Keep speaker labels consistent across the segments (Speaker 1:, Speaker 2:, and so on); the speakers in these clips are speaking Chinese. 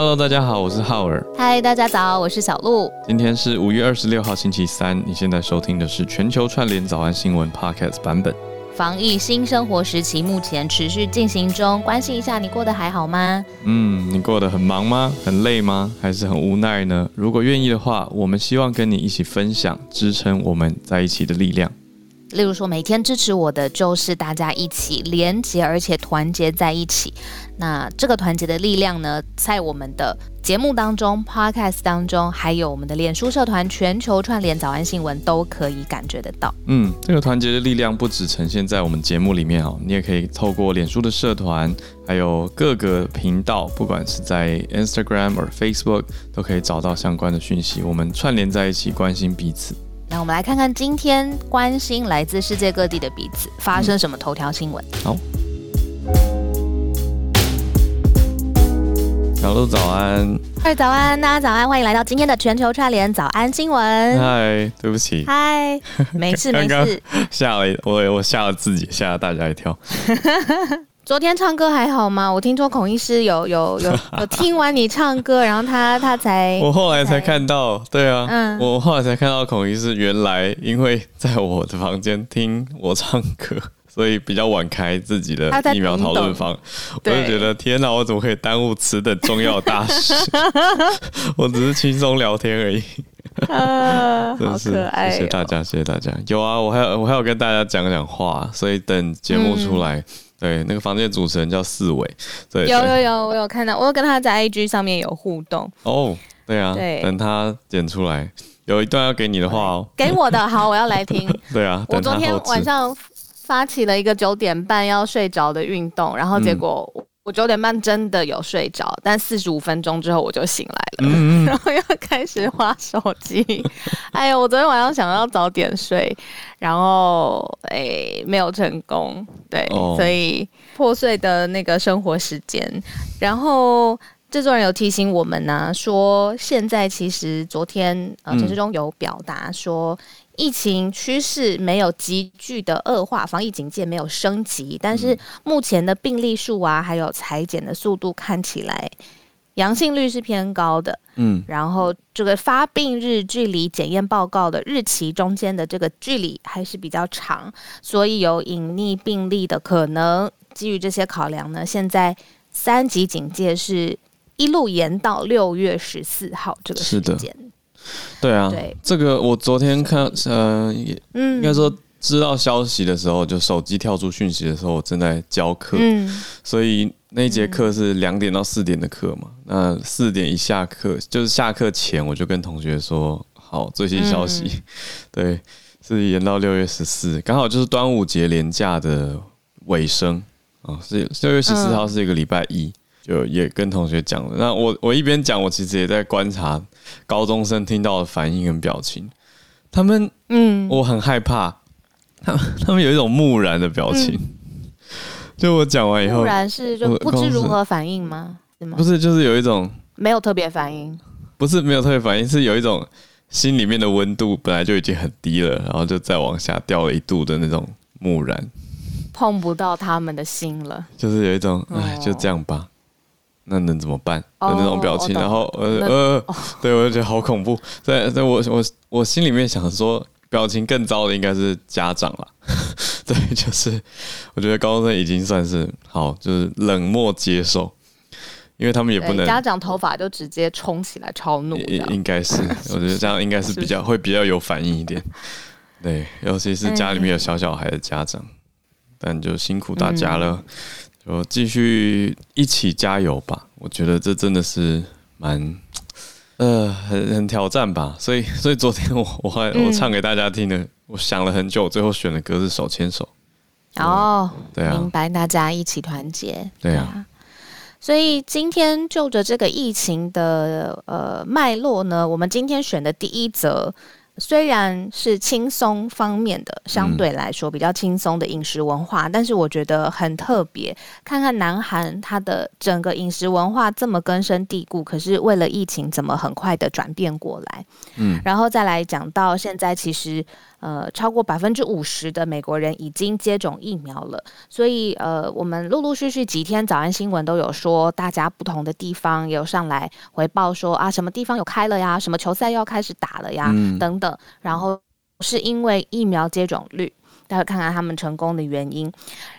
Speaker 1: Hello，大家好，我是浩尔。
Speaker 2: 嗨，大家早，我是小鹿。
Speaker 1: 今天是五月二十六号星期三，你现在收听的是全球串联早安新闻 Podcast 版本。
Speaker 2: 防疫新生活时期目前持续进行中，关心一下你过得还好吗？
Speaker 1: 嗯，你过得很忙吗？很累吗？还是很无奈呢？如果愿意的话，我们希望跟你一起分享支撑我们在一起的力量。
Speaker 2: 例如说，每天支持我的就是大家一起连结，而且团结在一起。那这个团结的力量呢，在我们的节目当中、Podcast 当中，还有我们的脸书社团“全球串联早安新闻”都可以感觉得到。
Speaker 1: 嗯，这个团结的力量不只呈现在我们节目里面哦，你也可以透过脸书的社团，还有各个频道，不管是在 Instagram 或 Facebook，都可以找到相关的讯息。我们串联在一起，关心彼此。
Speaker 2: 那我们来看看今天关心来自世界各地的彼此发生什么头条新闻。
Speaker 1: 嗯。好，小鹿早安，
Speaker 2: 嗨，早安，大家早安，欢迎来到今天的全球串联早安新闻。
Speaker 1: 嗨，对不起，
Speaker 2: 嗨，没事 没事，
Speaker 1: 吓了我，我吓了自己，吓了大家一跳。
Speaker 2: 昨天唱歌还好吗？我听说孔医师有有有有 听完你唱歌，然后他他才
Speaker 1: 我后来才看到，对啊，嗯，我后来才看到孔医师原来因为在我的房间听我唱歌，所以比较晚开自己的疫苗讨论房。我就觉得天哪，我怎么可以耽误此等重要大事？我只是轻松聊天而已。
Speaker 2: 啊，好可爱！
Speaker 1: 谢谢大家，谢谢大家。有啊，我还有我还有跟大家讲讲话，所以等节目出来。嗯对，那个房间主持人叫四伟，对，
Speaker 2: 有有有，我有看到，我有跟他在 IG 上面有互动。
Speaker 1: 哦，对啊，对，等他剪出来，有一段要给你的话哦，
Speaker 2: 给我的，好，我要来听。
Speaker 1: 对啊，
Speaker 2: 我昨天晚上发起了一个九点半要睡着的运动，然后结果。九点半真的有睡着，但四十五分钟之后我就醒来了，嗯嗯 然后又开始划手机。哎呀，我昨天晚上想要早点睡，然后哎没有成功，对，哦、所以破碎的那个生活时间。然后制作人有提醒我们呢、啊，说现在其实昨天呃陈志忠有表达说。疫情趋势没有急剧的恶化，防疫警戒没有升级，但是目前的病例数啊，还有采检的速度看起来阳性率是偏高的。嗯，然后这个发病日距离检验报告的日期中间的这个距离还是比较长，所以有隐匿病例的可能。基于这些考量呢，现在三级警戒是一路延到六月十四号这个时间。
Speaker 1: 对啊，对。这个我昨天看，呃，嗯，应该说知道消息的时候，就手机跳出讯息的时候，我正在教课，嗯，所以那一节课是两点到四点的课嘛，那四点一下课，就是下课前，我就跟同学说，好，最新消息，嗯、对，是延到六月十四，刚好就是端午节连假的尾声。啊，是六月十四号是一个礼拜一。嗯就也跟同学讲了，那我我一边讲，我其实也在观察高中生听到的反应跟表情。他们，嗯，我很害怕，他们他们有一种木然的表情。嗯、就我讲完以后，木
Speaker 2: 然是就不知如何反应吗？是吗？
Speaker 1: 不是，就是有一种
Speaker 2: 没有特别反应。
Speaker 1: 不是没有特别反应，是有一种心里面的温度本来就已经很低了，然后就再往下掉了一度的那种木然，
Speaker 2: 碰不到他们的心了。
Speaker 1: 就是有一种，哎，就这样吧。那能怎么办的那种表情，然后呃呃，对我就觉得好恐怖。在在我我我心里面想说，表情更糟的应该是家长了。对，就是我觉得高中生已经算是好，就是冷漠接受，因为他们也不能
Speaker 2: 家长头发就直接冲起来超怒。
Speaker 1: 应该是，我觉得这样应该是比较会比较有反应一点。对，尤其是家里面有小小孩的家长，但就辛苦大家了。就继续一起加油吧！我觉得这真的是蛮呃很很挑战吧。所以所以昨天我我还我唱给大家听的，嗯、我想了很久，最后选的歌是《手牵手》。
Speaker 2: 哦，对啊，明白，大家一起团结。
Speaker 1: 对啊，
Speaker 2: 所以今天就着这个疫情的呃脉络呢，我们今天选的第一则虽然是轻松方面的，相对来说比较轻松的饮食文化，嗯、但是我觉得很特别。看看南韩，它的整个饮食文化这么根深蒂固，可是为了疫情，怎么很快的转变过来？嗯，然后再来讲到现在，其实呃，超过百分之五十的美国人已经接种疫苗了，所以呃，我们陆陆续续几天早安新闻都有说，大家不同的地方有上来回报说啊，什么地方有开了呀，什么球赛要开始打了呀，嗯、等等。然后是因为疫苗接种率，待会看看他们成功的原因。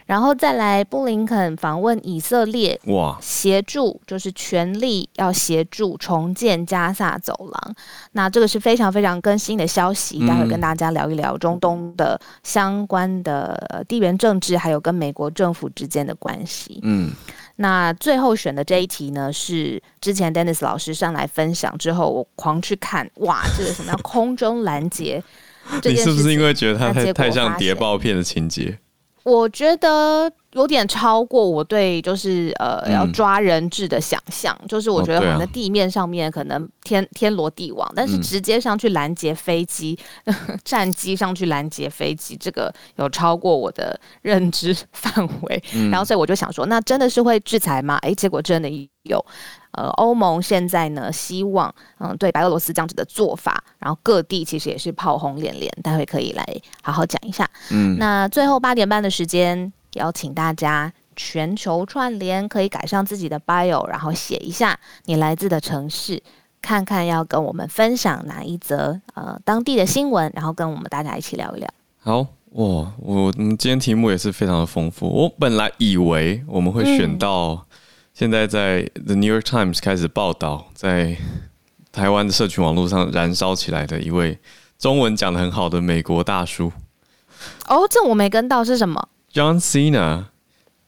Speaker 2: 然后再来，布林肯访问以色列，哇，协助就是全力要协助重建加萨走廊。那这个是非常非常更新的消息，待会跟大家聊一聊中东的相关的地缘政治，还有跟美国政府之间的关系。嗯。那最后选的这一题呢，是之前 Dennis 老师上来分享之后，我狂去看，哇，这个什么叫空中拦截？
Speaker 1: 你是不是因为觉得它太太像谍报片的情节？
Speaker 2: 我觉得有点超过我对就是呃、嗯、要抓人质的想象，就是我觉得可能地面上面可能天、哦啊、天罗地网，但是直接上去拦截飞机，嗯、战机上去拦截飞机，这个有超过我的认知范围，嗯、然后所以我就想说，那真的是会制裁吗？哎，结果真的有。呃，欧盟现在呢，希望嗯，对白俄罗斯这样子的做法，然后各地其实也是炮轰连连，待会可以来好好讲一下。嗯，那最后八点半的时间，邀请大家全球串联，可以改上自己的 bio，然后写一下你来自的城市，看看要跟我们分享哪一则呃当地的新闻，然后跟我们大家一起聊一聊。
Speaker 1: 好哇，我们今天题目也是非常的丰富。我本来以为我们会选到、嗯。现在在 The New York Times 开始报道，在台湾的社群网络上燃烧起来的一位中文讲的很好的美国大叔。
Speaker 2: 哦，这我没跟到是什么
Speaker 1: ？John Cena，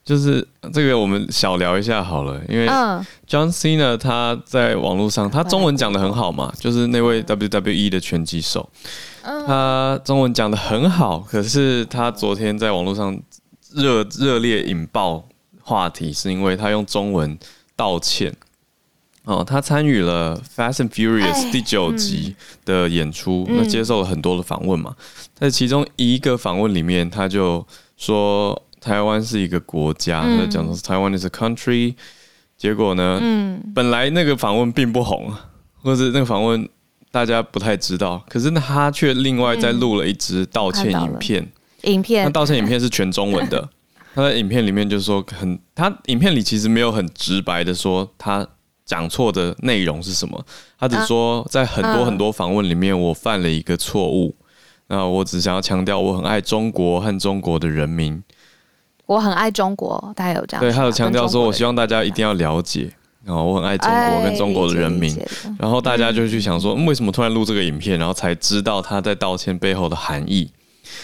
Speaker 1: 就是这个我们小聊一下好了，因为 John Cena 他在网络上，他中文讲的很好嘛，就是那位 WWE 的拳击手，他中文讲的很好，可是他昨天在网络上热热烈引爆。话题是因为他用中文道歉。哦，他参与了《Fast and Furious》第九集的演出，那、嗯、接受了很多的访问嘛，在其中一个访问里面，他就说台湾是一个国家，他讲的是台湾 is a country，结果呢，嗯、本来那个访问并不红，或者那个访问大家不太知道，可是他却另外再录了一支道歉影片，
Speaker 2: 影片，
Speaker 1: 那道歉影片是全中文的。他在影片里面就是说很，他影片里其实没有很直白的说他讲错的内容是什么，他只说在很多很多访问里面我犯了一个错误，那我只想要强调我很爱中国和中国的人民，
Speaker 2: 我很爱中国，他有这样，
Speaker 1: 对，他有强调说我希望大家一定要了解，然后我很爱中国跟中国的人民，然后大家就去想说为什么突然录这个影片，然后才知道他在道歉背后的含义，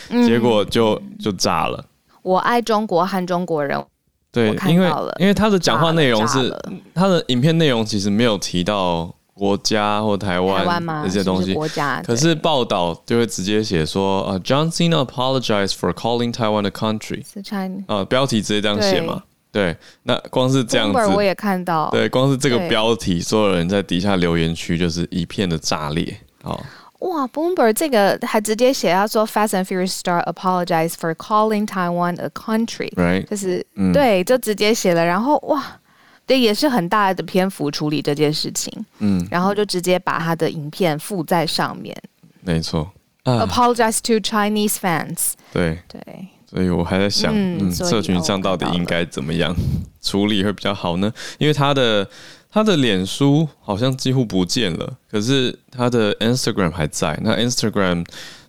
Speaker 1: 结果就就炸了。
Speaker 2: 我爱中国和中国人，
Speaker 1: 对，因为因为他的讲话内容是他的影片内容其实没有提到国家或台湾这些东西，国家。可是报道就会直接写说，呃，John Cena apologized for calling Taiwan a country。啊，标题直接这样写嘛？对，那光是这样子，
Speaker 2: 我也看到。
Speaker 1: 对，光是这个标题，所有人在底下留言区就是一片的炸裂。好。
Speaker 2: 哇，Bloomberg 这个还直接写，他说 Fast and Furious star apologize for calling Taiwan a country，Right. 就是、嗯、对，就直接写了。然后哇，对，也是很大的篇幅处理这件事情。嗯，然后就直接把他的影片附在上面。
Speaker 1: 没错、
Speaker 2: 啊、，apologize to Chinese fans。
Speaker 1: 对对，所以我还在想，嗯，嗯社群上到底应该怎么样处理会比较好呢？因为他的。他的脸书好像几乎不见了，可是他的 Instagram 还在。那 Instagram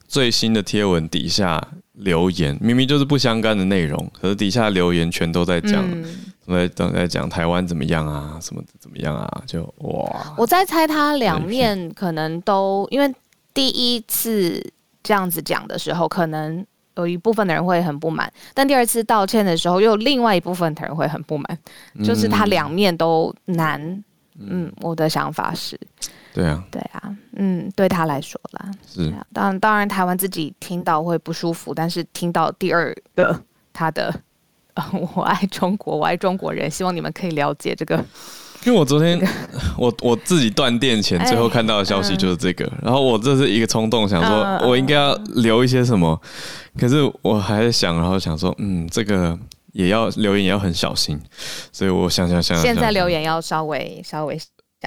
Speaker 1: 最新的贴文底下留言，明明就是不相干的内容，可是底下留言全都在讲，嗯、在都在讲台湾怎么样啊，什么怎么样啊，就哇！
Speaker 2: 我在猜他两面可能都，因为第一次这样子讲的时候，可能。有一部分的人会很不满，但第二次道歉的时候，又有另外一部分的人会很不满，嗯、就是他两面都难。嗯，嗯，我的想法是，
Speaker 1: 对啊，
Speaker 2: 对啊，嗯，对他来说啦，
Speaker 1: 是。
Speaker 2: 当然，当然，台湾自己听到会不舒服，但是听到第二个他的，呃，我爱中国，我爱中国人，希望你们可以了解这个
Speaker 1: 因为我昨天 我我自己断电前最后看到的消息就是这个，然后我这是一个冲动，想说我应该要留一些什么，可是我还在想，然后想说，嗯，这个也要留言也要很小心，所以我想想想，
Speaker 2: 现在留言要稍微稍微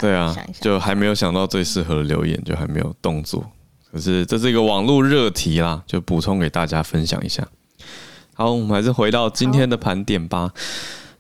Speaker 1: 对啊，就还没有想到最适合的留言，就还没有动作。可是这是一个网络热题啦，就补充给大家分享一下。好，我们还是回到今天的盘点吧。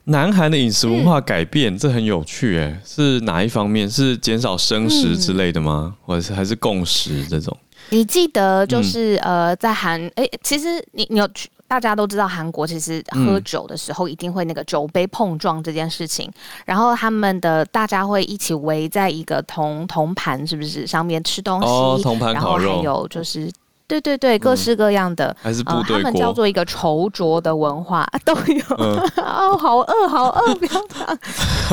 Speaker 1: 南韩的饮食文化改变，嗯、这很有趣诶，是哪一方面？是减少生食之类的吗？嗯、或者是还是共食这种？
Speaker 2: 你记得就是、嗯、呃，在韩诶，其实你你有去，大家都知道韩国其实喝酒的时候一定会那个酒杯碰撞这件事情，嗯、然后他们的大家会一起围在一个铜铜盘，是不是上面吃东西？
Speaker 1: 哦，铜盘烤肉，
Speaker 2: 然后还有就是。对对对，各式各样的，
Speaker 1: 还是部队锅，
Speaker 2: 他们叫做一个稠酌的文化都有。哦，好饿，好饿，不要讲，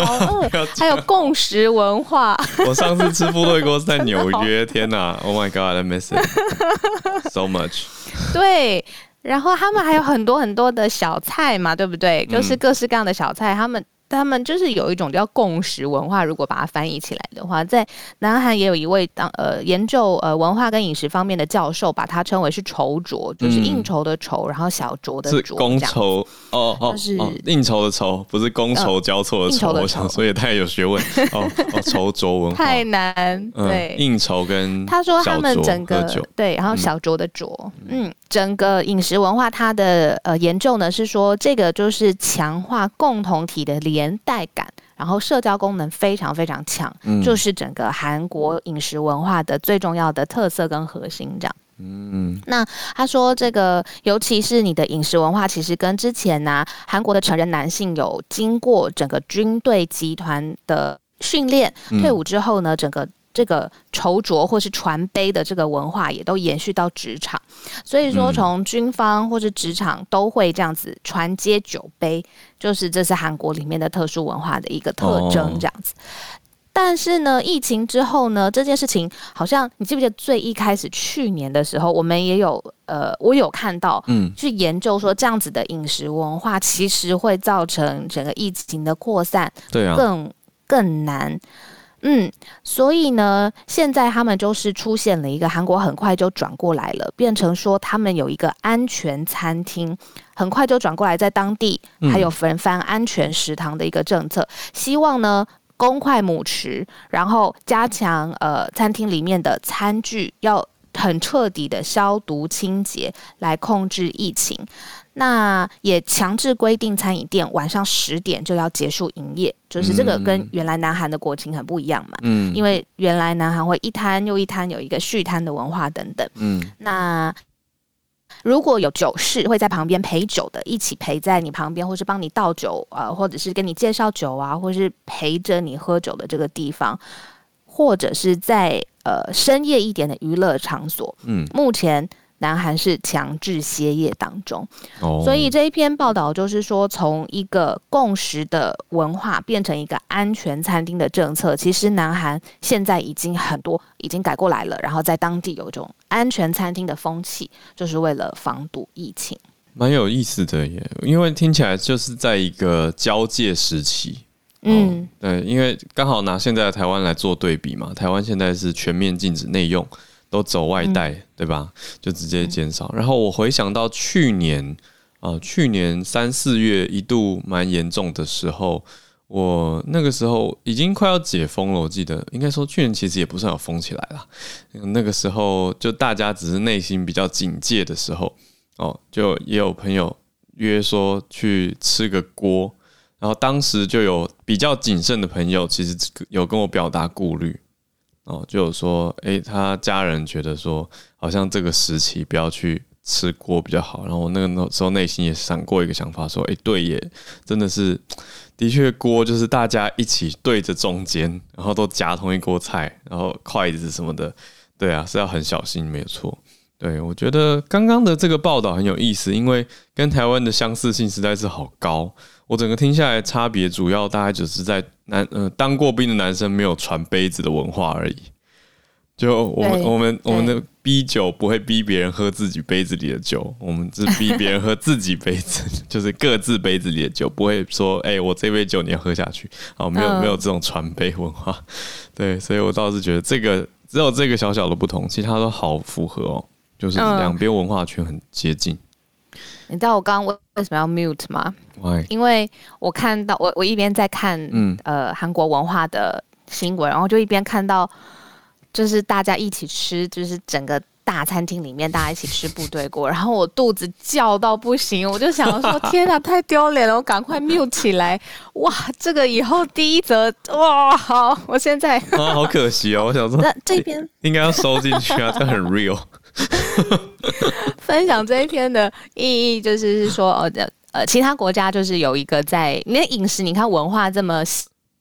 Speaker 2: 好饿。还有共识文化。
Speaker 1: 我上次吃部队锅是在纽约，天哪！Oh my God，I miss it so much。
Speaker 2: 对，然后他们还有很多很多的小菜嘛，对不对？就是各式各样的小菜，他们。他们就是有一种叫共识文化，如果把它翻译起来的话，在南韩也有一位当呃研究呃文化跟饮食方面的教授，把它称为是稠酌，就是应酬的酬，然后小酌的酌，
Speaker 1: 是觥筹哦哦，就是应酬的酬，不是觥筹交错的筹，我想所以也太有学问哦哦，稠酌文化。
Speaker 2: 太难，对，
Speaker 1: 应酬跟
Speaker 2: 他说他们整个对，然后小酌的酌，嗯，整个饮食文化它的呃研究呢是说这个就是强化共同体的联。连带感，然后社交功能非常非常强，嗯、就是整个韩国饮食文化的最重要的特色跟核心。这样，嗯，那他说这个，尤其是你的饮食文化，其实跟之前呢、啊，韩国的成人男性有经过整个军队集团的训练，退伍之后呢，整个。这个筹酌或是传杯的这个文化也都延续到职场，所以说从军方或是职场都会这样子传接酒杯，就是这是韩国里面的特殊文化的一个特征这样子。但是呢，疫情之后呢，这件事情好像你记不记得最一开始去年的时候，我们也有呃，我有看到嗯，去研究说这样子的饮食文化其实会造成整个疫情的扩散，对啊，更更难。嗯，所以呢，现在他们就是出现了一个韩国很快就转过来了，变成说他们有一个安全餐厅，很快就转过来，在当地还有分翻安全食堂的一个政策，希望呢公筷母匙，然后加强呃餐厅里面的餐具要很彻底的消毒清洁，来控制疫情。那也强制规定餐饮店晚上十点就要结束营业，就是这个跟原来南韩的国情很不一样嘛。嗯，因为原来南韩会一摊又一摊有一个续摊的文化等等。嗯，那如果有酒侍会在旁边陪酒的，一起陪在你旁边，或是帮你倒酒啊、呃，或者是跟你介绍酒啊，或是陪着你喝酒的这个地方，或者是在呃深夜一点的娱乐场所。嗯，目前。南韩是强制歇业当中，oh. 所以这一篇报道就是说，从一个共识的文化变成一个安全餐厅的政策，其实南韩现在已经很多已经改过来了，然后在当地有一种安全餐厅的风气，就是为了防堵疫情。
Speaker 1: 蛮有意思的耶，因为听起来就是在一个交界时期。嗯，对，因为刚好拿现在的台湾来做对比嘛，台湾现在是全面禁止内用。都走外带，嗯、对吧？就直接减少。嗯、然后我回想到去年啊、呃，去年三四月一度蛮严重的时候，我那个时候已经快要解封了。我记得应该说去年其实也不算有封起来了。那个时候就大家只是内心比较警戒的时候哦，就也有朋友约说去吃个锅，然后当时就有比较谨慎的朋友，其实有跟我表达顾虑。哦，就有说，诶、他家人觉得说，好像这个时期不要去吃锅比较好。然后我那个时候内心也闪过一个想法，说，诶、对耶，真的是，的确锅就是大家一起对着中间，然后都夹同一锅菜，然后筷子什么的，对啊，是要很小心，没有错。对，我觉得刚刚的这个报道很有意思，因为跟台湾的相似性实在是好高。我整个听下来，差别主要大概只是在男呃当过兵的男生没有传杯子的文化而已。就我们我们我们的逼酒不会逼别人喝自己杯子里的酒，我们是逼别人喝自己杯子，就是各自杯子里的酒，不会说哎、欸，我这杯酒你要喝下去，哦，没有、嗯、没有这种传杯文化，对，所以我倒是觉得这个只有这个小小的不同，其他都好符合哦，就是两边文化圈很接近。
Speaker 2: 嗯、你知道我刚刚为什么要 mute 吗
Speaker 1: ？Why?
Speaker 2: 因为我看到我我一边在看嗯呃韩国文化的新闻，然后就一边看到。就是大家一起吃，就是整个大餐厅里面大家一起吃部队锅，然后我肚子叫到不行，我就想说 天哪，太丢脸了，我赶快 mute 起来。哇，这个以后第一则哇，好，我现在
Speaker 1: 啊，好可惜哦，我想说
Speaker 2: 那这边
Speaker 1: 应该要收进去啊，这很 real。
Speaker 2: 分享这一篇的意义就是说，呃呃，其他国家就是有一个在你的饮食，你看文化这么。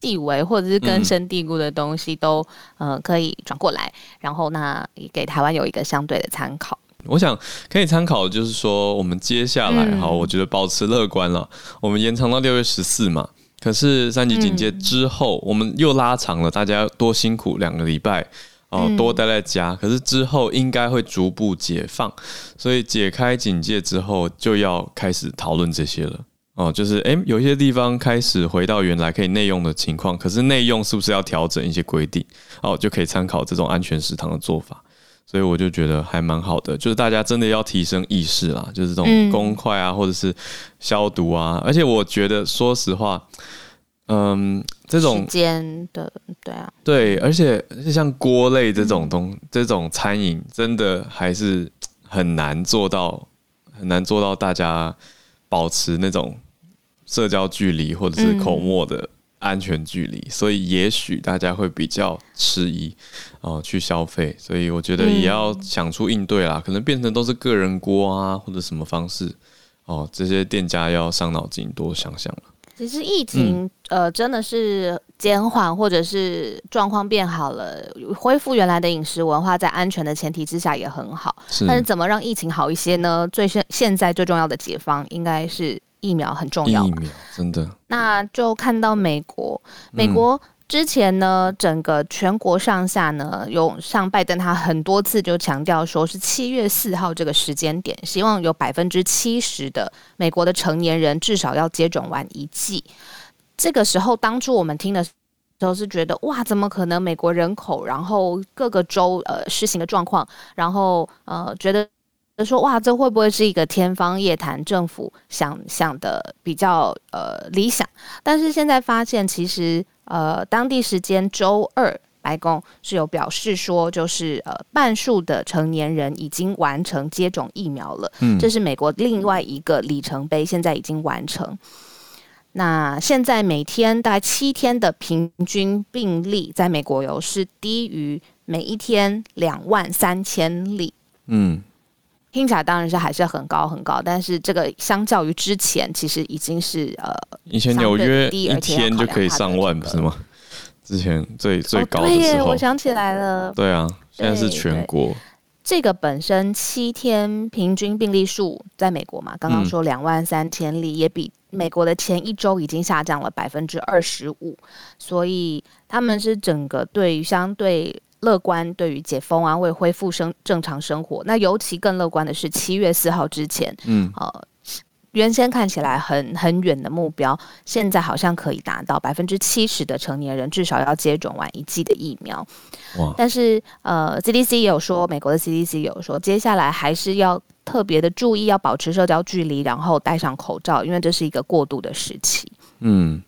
Speaker 2: 地位或者是根深蒂固的东西都、嗯、呃可以转过来，然后那也给台湾有一个相对的参考。
Speaker 1: 我想可以参考的就是说，我们接下来哈、嗯，我觉得保持乐观了。我们延长到六月十四嘛，可是三级警戒之后、嗯，我们又拉长了，大家多辛苦两个礼拜哦、呃，多待在家。可是之后应该会逐步解放，所以解开警戒之后就要开始讨论这些了。哦，就是诶，有些地方开始回到原来可以内用的情况，可是内用是不是要调整一些规定？哦，就可以参考这种安全食堂的做法。所以我就觉得还蛮好的，就是大家真的要提升意识啦，就是这种公筷啊，或者是消毒啊。而且我觉得，说实话，嗯，这种
Speaker 2: 时间的，对啊，
Speaker 1: 对，而且像锅类这种东，这种餐饮真的还是很难做到，很难做到大家保持那种。社交距离或者是口沫的安全距离，嗯，所以也许大家会比较迟疑哦去消费，所以我觉得也要想出应对啦，嗯，可能变成都是个人锅啊，或者什么方式哦，这些店家要伤脑筋多想想了。
Speaker 2: 其实疫情，嗯，呃真的是减缓或者是状况变好了，恢复原来的饮食文化，在安全的前提之下也很好。是，但是怎么让疫情好一些呢？最现现在最重要的解方应该是。疫苗很重要，疫苗
Speaker 1: 真的。
Speaker 2: 那就看到美国，美国之前呢，整个全国上下呢，有像拜登他很多次就强调说，是七月四号这个时间点，希望有百分之七十的美国的成年人至少要接种完一剂。这个时候，当初我们听的时候是觉得，哇，怎么可能？美国人口，然后各个州呃施行的状况，然后呃觉得。说哇，这会不会是一个天方夜谭？政府想想的比较呃理想，但是现在发现，其实呃当地时间周二，白宫是有表示说，就是呃半数的成年人已经完成接种疫苗了。嗯，这是美国另外一个里程碑，现在已经完成。那现在每天大概七天的平均病例，在美国有是低于每一天两万三千例。嗯。听起来当然是还是很高很高，但是这个相较于之前，其实已经是呃，
Speaker 1: 以前纽约一天就可以上万，不是吗？之前最最高的时候，
Speaker 2: 哦，对，我想起来了。
Speaker 1: 对啊，现在是全国。
Speaker 2: 这个本身七天平均病例数在美国嘛，刚刚说两万三千例，嗯，也比美国的前一周已经下降了百分之二十五，所以他们是整个对于相对。乐观对于解封啊，为恢复生正常生活，那尤其更乐观的是七月四号之前，嗯，呃，原先看起来很很远的目标，现在好像可以达到百分之七十的成年人至少要接种完一剂的疫苗。哇！但是呃，CDC 也有说，美国的 CDC 也有说，接下来还是要特别的注意，要保持社交距离，然后戴上口罩，因为这是一个过渡的时期。嗯。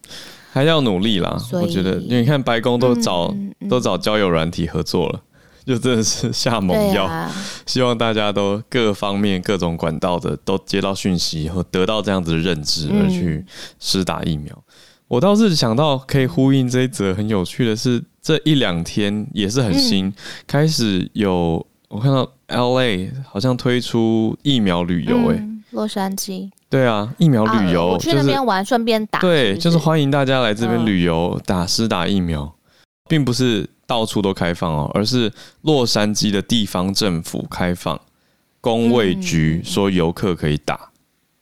Speaker 1: 还要努力啦，我觉得，因为你看白宫都找、嗯嗯、都找交友软体合作了，就真的是下猛药、啊，希望大家都各方面各种管道的都接到讯息以后，得到这样子的认知而去施打疫苗。嗯、我倒是想到可以呼应这一则很有趣的是，这一两天也是很新、嗯，开始有我看到 LA 好像推出疫苗旅游、欸，哎、嗯，
Speaker 2: 洛杉矶。
Speaker 1: 对啊，疫苗旅游，啊、我
Speaker 2: 去那边玩，顺、就是、便打。对
Speaker 1: 就是欢迎大家来这边旅游，打施打疫苗、嗯，并不是到处都开放哦，而是洛杉矶的地方政府开放，工卫局说游客可以打、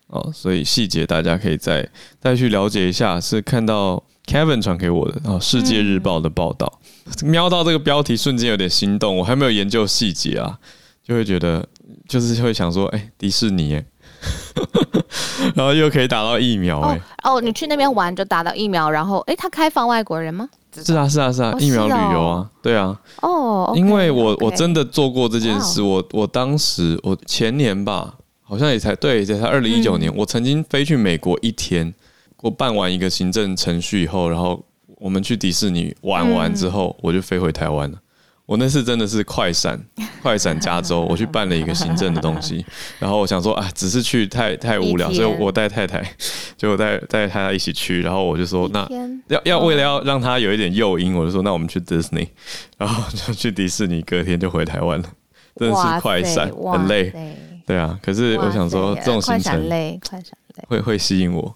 Speaker 1: 嗯、哦，所以细节大家可以再再去了解一下。是看到 Kevin 传给我的哦，《世界日报》的报道、嗯，瞄到这个标题瞬间有点心动，我还没有研究细节啊。就会觉得就是会想说，哎、欸，迪士尼，哎，然后又可以打到疫苗，哎，
Speaker 2: 哦，你去那边玩就打到疫苗，然后，哎、欸，他开放外国人吗？
Speaker 1: 是啊，是啊，是啊，疫苗旅游啊，对啊，
Speaker 2: 哦，
Speaker 1: 因为我我真的做过这件事，我我当时我前年吧，好像也才对，也才二零一九年，我曾经飞去美国一天，我办完一个行政程序以后，然后我们去迪士尼玩完之后，我就飞回台湾了。我那次真的是快闪，快闪加州，我去办了一个行政的东西，然后我想说啊，只是去太太无聊，所以我带太太，就带带太太一起去，然后我就说那要要为了要让他有一点诱因，我就说那我们去 Disney，，然后就去迪士尼，隔天就回台湾了，真的是快闪，很累，对啊，可是我想说这种行程
Speaker 2: 累，快闪累，
Speaker 1: 会会吸引我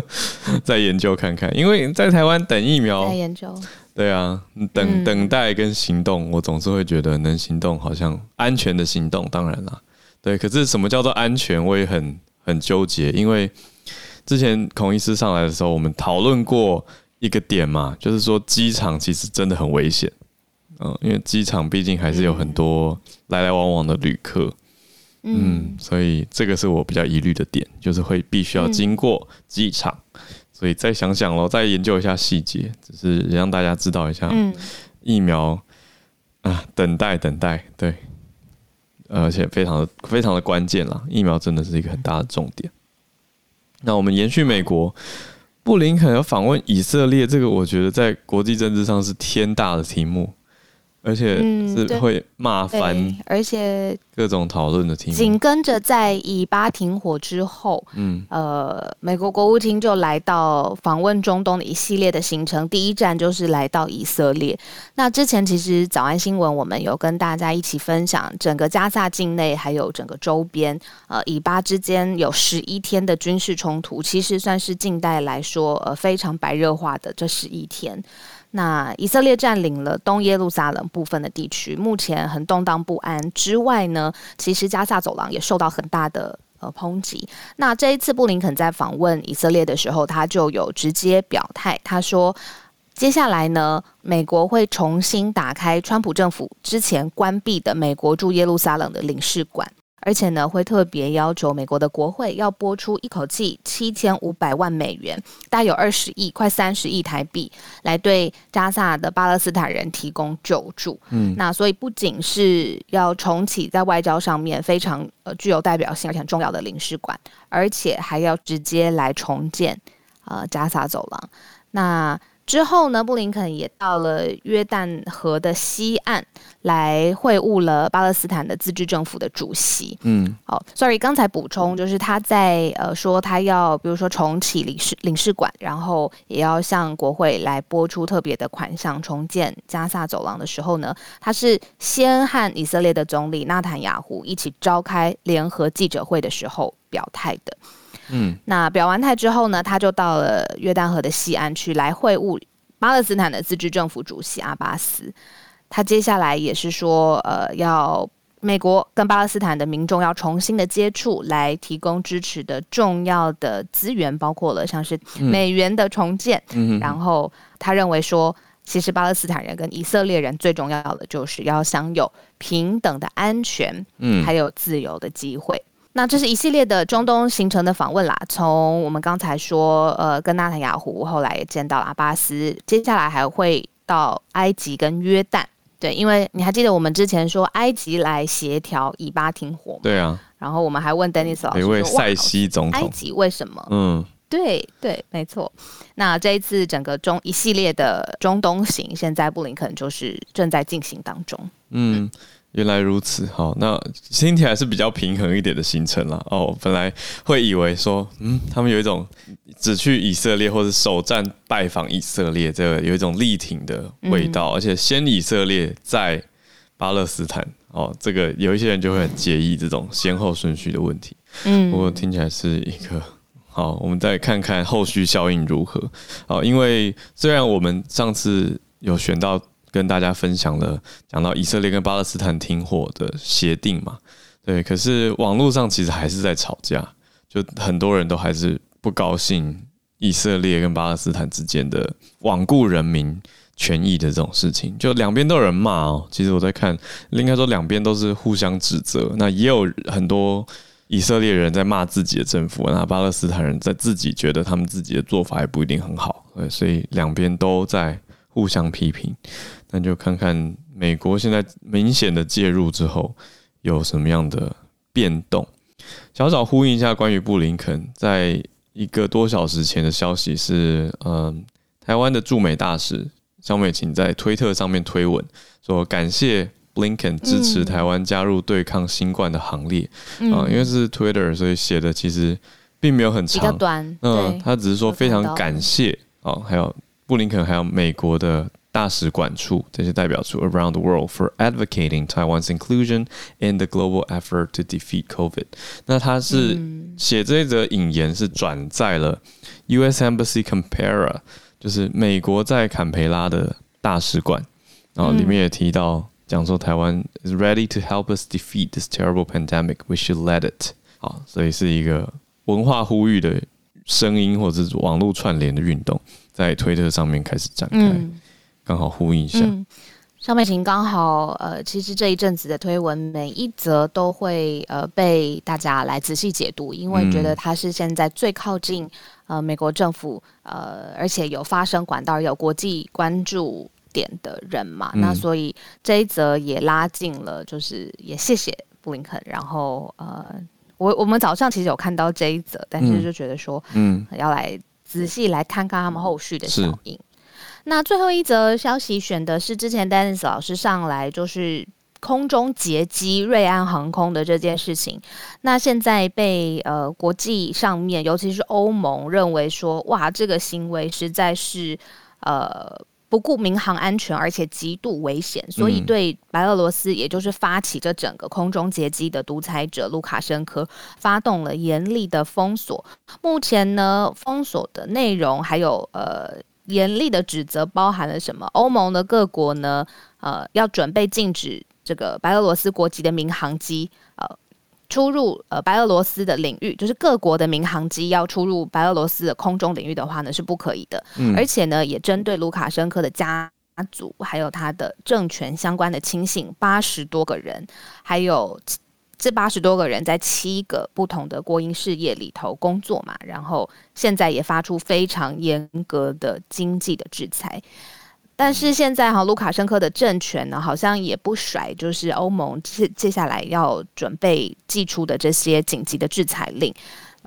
Speaker 1: 再研究看看，因为在台湾等疫苗，
Speaker 2: 研究。
Speaker 1: 对啊，等等待跟行动，我总是会觉得能行动好像安全的行动，当然啦，对。可是什么叫做安全，我也很很纠结，因为之前孔医师上来的时候，我们讨论过一个点嘛，就是说机场其实真的很危险，嗯，因为机场毕竟还是有很多来来往往的旅客，嗯，所以这个是我比较疑虑的点，就是会必须要经过机场。所以再想想喽，再研究一下细节，只是让大家知道一下，疫苗啊，等待等待，对，而且非常的非常的关键啦，疫苗真的是一个很大的重点。那我们延续美国，布林肯要访问以色列，这个我觉得在国际政治上是天大的题目。而且是会骂翻、嗯，
Speaker 2: 而且
Speaker 1: 各种讨论的题目。
Speaker 2: 紧跟着在以巴停火之后，嗯，呃，美国国务卿就来到访问中东的一系列的行程，第一站就是来到以色列。那之前其实早安新闻我们有跟大家一起分享，整个加萨境内还有整个周边，呃，以巴之间有十一天的军事冲突，其实算是近代来说，呃，非常白热化的这十一天。那以色列占领了东耶路撒冷部分的地区，目前很动荡不安。之外呢，其实加萨走廊也受到很大的呃抨击。那这一次布林肯在访问以色列的时候，他就有直接表态，他说，接下来呢，美国会重新打开川普政府之前关闭的美国驻耶路撒冷的领事馆。而且呢，会特别要求美国的国会要拨出一口气七千五百万美元，大约有二十亿、快三十亿台币，来对加萨的巴勒斯坦人提供救助。嗯，那所以不仅是要重启在外交上面非常呃具有代表性而且很重要的领事馆，而且还要直接来重建呃加萨走廊。那之后呢，布林肯也到了约旦河的西岸来会晤了巴勒斯坦的自治政府的主席。嗯，好，sorry，刚才补充就是他在呃说他要比如说重启领事领事馆，然后也要向国会来拨出特别的款项重建加萨走廊的时候呢，他是先和以色列的总理纳坦雅胡一起召开联合记者会的时候表态的。嗯，那表完态之后呢，他就到了约旦河的西岸去来会晤巴勒斯坦的自治政府主席阿巴斯。他接下来也是说，呃，要美国跟巴勒斯坦的民众要重新的接触，来提供支持的重要的资源，包括了像是美元的重建。嗯，然后他认为说，其实巴勒斯坦人跟以色列人最重要的就是要享有平等的安全，嗯，还有自由的机会。那这是一系列的中东行程的访问啦，从我们刚才说，呃，跟纳坦雅胡，后来也见到了阿巴斯，接下来还会到埃及跟约旦，对，因为你还记得我们之前说埃及来协调以巴停火吗？
Speaker 1: 对啊，
Speaker 2: 然后我们还问 Dennis 老师，一位
Speaker 1: 塞西总统，
Speaker 2: 埃及为什么？嗯，对对，没错。那这一次整个中一系列的中东行，现在布林肯就是正在进行当中，嗯。嗯
Speaker 1: 原来如此，好，那听起来是比较平衡一点的行程了。哦，本来会以为说，嗯，他们有一种只去以色列或者首站拜访以色列，这个有一种力挺的味道，嗯、而且先以色列再巴勒斯坦，哦，这个有一些人就会很介意这种先后顺序的问题。嗯，不过听起来是一个好，我们再看看后续效应如何。好，因为虽然我们上次有选到。跟大家分享了讲到以色列跟巴勒斯坦停火的协定嘛，对，可是网络上其实还是在吵架，就很多人都还是不高兴以色列跟巴勒斯坦之间的罔顾人民权益的这种事情，就两边都有人骂哦。其实我在看，应该说两边都是互相指责。那也有很多以色列人在骂自己的政府，那巴勒斯坦人在自己觉得他们自己的做法也不一定很好。所以两边都在互相批评。那就看看美国现在明显的介入之后有什么样的变动。小小呼应一下关于布林肯，在一个多小时前的消息是，嗯，台湾的驻美大使。萧美琴在推特上面推文说：“感谢 Blinken 支持台湾加入对抗新冠的行列。嗯”啊，因为是 Twitter，所以写的其实并没有很长，
Speaker 2: 比较短。
Speaker 1: 嗯，他只是说非常感谢啊，还有布林肯，还有美国的大使馆处这些代表处 around the world for advocating Taiwan's inclusion in the global effort to defeat COVID。那他是写这一则引言是转载了 US Embassy Canberra。就是美国在坎培拉的大使馆，然后里面也提到讲说台湾 is ready to help us defeat this terrible pandemic. We should let it。好，所以是一个文化呼吁的声音，或者是网络串联的运动，在推特上面开始展开， 刚、嗯、好呼应一下。嗯
Speaker 2: 萧美琴刚好，呃，其实这一阵子的推文每一则都会呃被大家来仔细解读，因为觉得他是现在最靠近呃美国政府，呃，而且有发声管道、有国际关注点的人嘛，嗯、那所以这一则也拉近了，就是也谢谢布林肯。然后呃，我我们早上其实有看到这一则，但是就觉得说，嗯，要来仔细来看看他们后续的效应。那最后一则消息选的是之前 Dennis 老师上来，就是空中劫机瑞安航空的这件事情。那现在被呃国际上面，尤其是欧盟认为说，哇，这个行为实在是呃不顾民航安全，而且极度危险，所以对白俄罗斯，也就是发起这整个空中劫机的独裁者卢卡申科，发动了严厉的封锁。目前呢，封锁的内容还有呃。严厉的指责包含了什么？欧盟的各国呢，呃，要准备禁止这个白俄罗斯国籍的民航机，呃，出入呃白俄罗斯的领域，就是各国的民航机要出入白俄罗斯的空中领域的话呢，是不可以的。嗯，而且呢，也针对卢卡申科的家族，还有他的政权相关的亲信八十多个人，还有。这八十多个人在七个不同的国营事业里头工作嘛，然后现在也发出非常严格的经济的制裁，但是现在哈卢卡申科的政权呢，好像也不甩，就是欧盟接接下来要准备寄出的这些紧急的制裁令。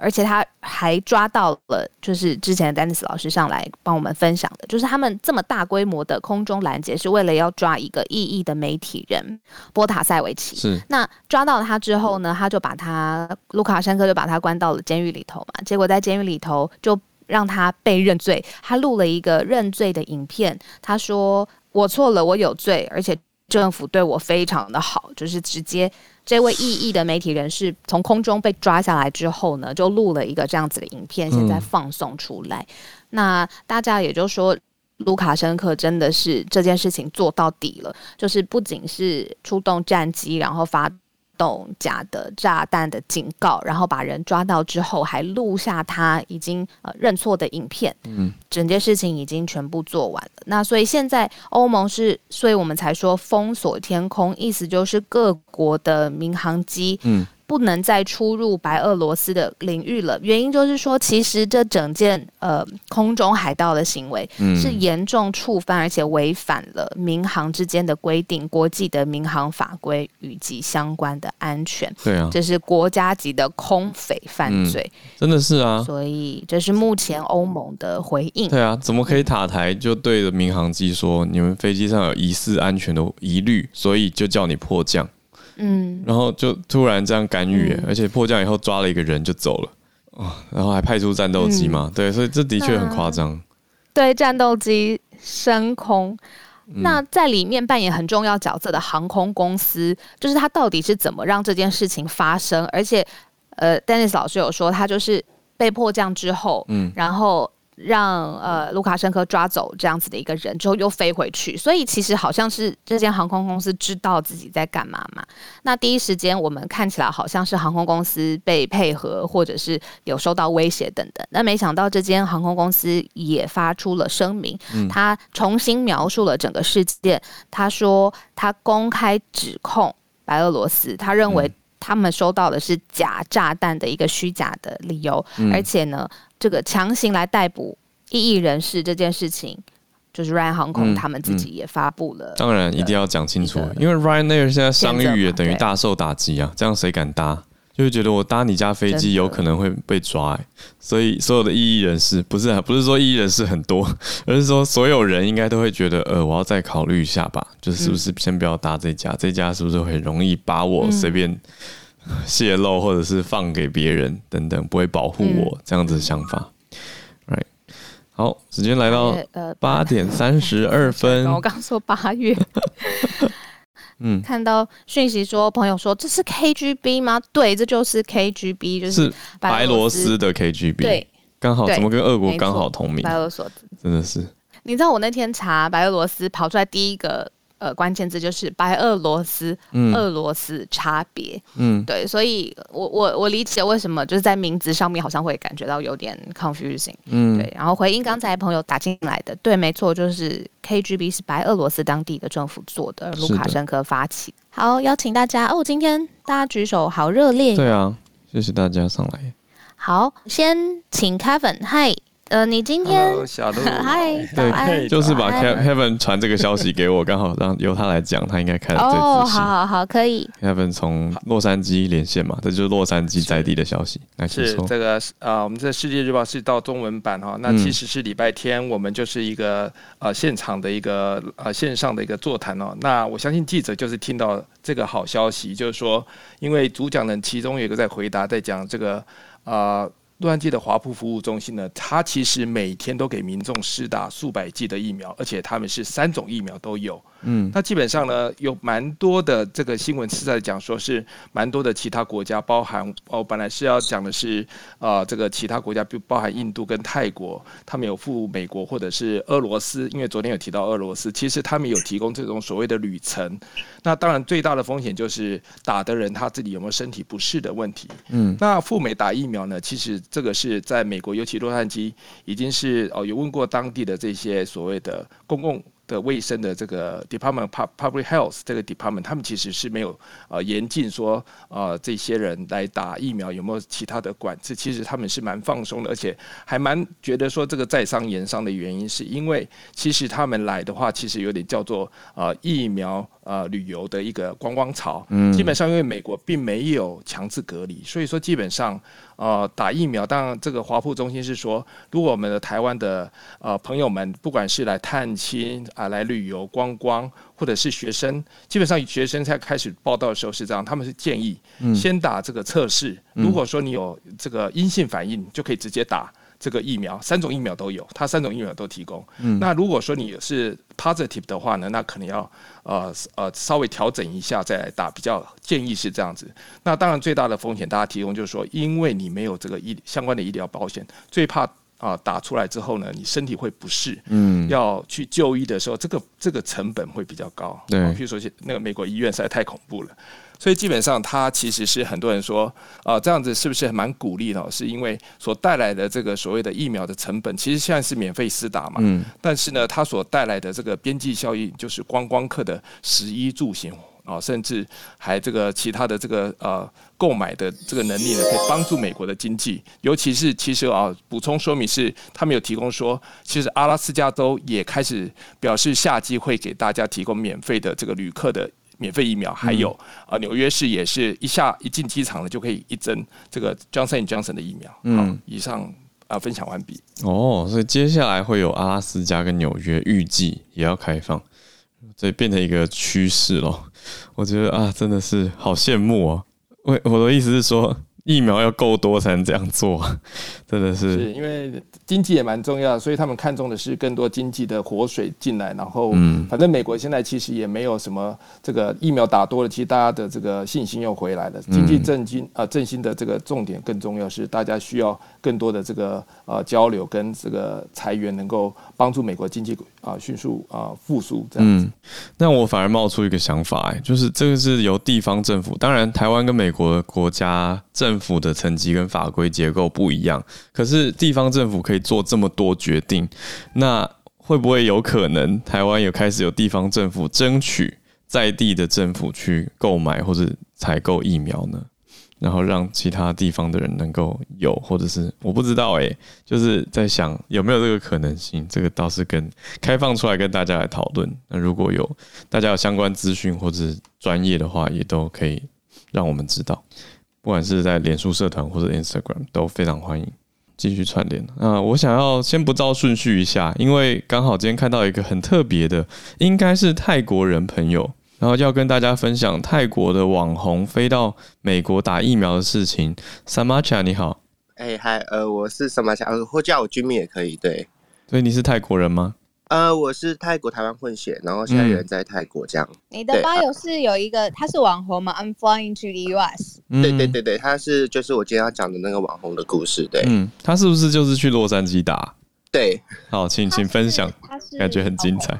Speaker 2: 而且他还抓到了，就是之前的丹尼斯老师上来帮我们分享的，就是他们这么大规模的空中拦截，是为了要抓一个异议的媒体人波塔塞维奇。
Speaker 1: 是。
Speaker 2: 那抓到了他之后呢，他就把他卢卡申科就把他关到了监狱里头嘛。结果在监狱里头就让他被认罪，他录了一个认罪的影片，他说：“我错了，我有罪，而且政府对我非常的好，就是直接。”这位异议的媒体人士从空中被抓下来之后呢，就录了一个这样子的影片，现在放送出来。那大家也就说，卢卡申科真的是这件事情做到底了，就是不仅是出动战机，然后发。动假的炸弹的警告，然后把人抓到之后，还录下他已经呃认错的影片。嗯，整件事情已经全部做完了。那所以现在欧盟是，所以我们才说封锁天空，意思就是各国的民航机。嗯。不能再出入白俄罗斯的领域了。原因就是说，其实这整件呃空中海盗的行为是严重触犯，而且违反了民航之间的规定、国际的民航法规以及相关的安全。
Speaker 1: 对啊，
Speaker 2: 这是国家级的空匪犯罪，
Speaker 1: 嗯，真的是啊。
Speaker 2: 所以这是目前欧盟的回应。
Speaker 1: 对啊，怎么可以塔台就对着民航机说，你们飞机上有疑似安全的疑虑，所以就叫你迫降。嗯，然后就突然这样干预，嗯，而且迫降以后抓了一个人就走了，哦，然后还派出战斗机嘛，嗯，对，所以这的确很夸张。
Speaker 2: 对，战斗机升空，嗯，那在里面扮演很重要角色的航空公司，就是他到底是怎么让这件事情发生？而且，呃，Dennis 老师有说，他就是被迫降之后，嗯，然后。让呃卢卡申科抓走这样子的一个人之后又飞回去，所以其实好像是这间航空公司知道自己在干嘛嘛。那第一时间我们看起来好像是航空公司被配合，或者是有受到威胁等等。那没想到这间航空公司也发出了声明，他重新描述了整个事件。他说他公开指控白俄罗斯，他认为他们收到的是假炸弹的一个虚假的理由，而且呢。这个强行来逮捕异议人士这件事情，就是 Ryan 航空他们自己也发布了、嗯嗯。
Speaker 1: 当然一定要讲清楚，因为 Ryanair 现在商誉也等于大受打击啊，这样谁敢搭？就会觉得我搭你家飞机有可能会被抓、欸，所以所有的异议人士不是不是说异议人士很多，而是说所有人应该都会觉得，呃，我要再考虑一下吧，就是是不是先不要搭这家，这家是不是很容易把我随便。泄露或者是放给别人等等，不会保护我、嗯、这样子的想法？好，时间来到呃八点三十二分。
Speaker 2: 我刚说八月，嗯，看到讯息说朋友说这是 KGB 吗？对，这就是 KGB，就是
Speaker 1: 白罗斯的 KGB。对，刚好怎么跟俄国刚好同名？
Speaker 2: 白俄罗斯
Speaker 1: 真的是。
Speaker 2: 你知道我那天查白俄罗斯跑出来第一个。呃，关键字就是白俄罗斯、嗯、俄罗斯差别，嗯，对，所以我我我理解为什么就是在名字上面好像会感觉到有点 confusing，嗯，对，然后回应刚才朋友打进来的，对，没错，就是 KGB 是白俄罗斯当地的政府做的，卢卡申科发起。好，邀请大家哦，今天大家举手好热烈，
Speaker 1: 对啊，谢谢大家上来。
Speaker 2: 好，先请 Kevin，嗨。呃，你今天嗨，
Speaker 1: 对，就是把 Kevin 传这个消息给我，刚好让由他来讲，他应该看得最。哦，
Speaker 2: 好好好，可以。
Speaker 1: Kevin 从洛杉矶连线嘛，这就是洛杉矶在地的消息。来，
Speaker 3: 是这个啊、呃，我们这世界日报是到中文版哈，那其实是礼拜天，我们就是一个呃现场的一个呃线上的一个座谈哦。那我相信记者就是听到这个好消息，就是说，因为主讲人其中有一个在回答，在讲这个啊。呃洛杉矶的华普服务中心呢，它其实每天都给民众施打数百剂的疫苗，而且他们是三种疫苗都有。嗯，那基本上呢，有蛮多的这个新闻是在讲，说是蛮多的其他国家，包含哦，本来是要讲的是啊、呃，这个其他国家，比包含印度跟泰国，他们有赴美国或者是俄罗斯，因为昨天有提到俄罗斯，其实他们有提供这种所谓的旅程。那当然最大的风险就是打的人他自己有没有身体不适的问题。嗯，那赴美打疫苗呢，其实这个是在美国，尤其洛杉矶，已经是哦有问过当地的这些所谓的公共。的卫生的这个 Department Public Health 这个 Department，他们其实是没有呃严禁说呃这些人来打疫苗有没有其他的管制，其实他们是蛮放松的，而且还蛮觉得说这个在商言商的原因，是因为其实他们来的话，其实有点叫做呃疫苗呃旅游的一个观光潮，嗯，基本上因为美国并没有强制隔离，所以说基本上。呃，打疫苗，当然这个华富中心是说，如果我们的台湾的呃朋友们，不管是来探亲啊、呃，来旅游观光，或者是学生，基本上学生在开始报道的时候是这样，他们是建议先打这个测试，嗯、如果说你有这个阴性反应，就可以直接打。这个疫苗三种疫苗都有，它三种疫苗都提供。嗯，那如果说你是 positive 的话呢，那可能要呃呃稍微调整一下再来打，比较建议是这样子。那当然最大的风险，大家提供就是说，因为你没有这个医相关的医疗保险，最怕啊、呃、打出来之后呢，你身体会不适，嗯，要去就医的时候，这个这个成本会比较高。对，比如说那个美国医院实在太恐怖了。所以基本上，它其实是很多人说，啊，这样子是不是蛮鼓励的？是因为所带来的这个所谓的疫苗的成本，其实现在是免费施打嘛。嗯。但是呢，它所带来的这个边际效应，就是观光客的食衣住行啊，甚至还这个其他的这个呃购买的这个能力呢，可以帮助美国的经济。尤其是其实啊，补充说明是，他们有提供说，其实阿拉斯加州也开始表示，夏季会给大家提供免费的这个旅客的。免费疫苗，还有啊，纽约市也是一下一进机场了就可以一针这个 Johnson Johnson 的疫苗。嗯，以上啊分享完毕。哦，
Speaker 1: 所以接下来会有阿拉斯加跟纽约预计也要开放，所以变成一个趋势咯。我觉得啊，真的是好羡慕哦。我我的意思是说，疫苗要够多才能这样做，真的是。
Speaker 3: 是因为经济也蛮重要，所以他们看重的是更多经济的活水进来。然后，嗯，反正美国现在其实也没有什么这个疫苗打多了，其实大家的这个信心又回来了。经济振兴啊，振兴的这个重点更重要是大家需要更多的这个呃交流跟这个裁员，能够帮助美国经济啊迅速啊复苏。这样子。嗯，
Speaker 1: 那我反而冒出一个想法，哎，就是这个是由地方政府，当然台湾跟美国的国家政府府的层级跟法规结构不一样，可是地方政府可以做这么多决定，那会不会有可能台湾有开始有地方政府争取在地的政府去购买或者采购疫苗呢？然后让其他地方的人能够有，或者是我不知道诶，就是在想有没有这个可能性？这个倒是跟开放出来跟大家来讨论。那如果有大家有相关资讯或者专业的话，也都可以让我们知道。不管是在脸书社团或者 Instagram 都非常欢迎继续串联。那我想要先不照顺序一下，因为刚好今天看到一个很特别的，应该是泰国人朋友，然后要跟大家分享泰国的网红飞到美国打疫苗的事情。Samacha 你好，
Speaker 4: 哎嗨，呃，我是 Samacha，呃，或叫我 Jimmy 也可以，对。
Speaker 1: 所以你是泰国人吗？
Speaker 4: 呃，我是泰国台湾混血，然后现在人在泰国这样。嗯、
Speaker 2: 你的吧友是有一个，他是网红吗？I'm flying to the US。
Speaker 4: 对对对对，他是就是我今天要讲的那个网红的故事。对，
Speaker 1: 嗯，他是不是就是去洛杉矶打？
Speaker 4: 对，
Speaker 1: 好，请请分享，感觉很精彩。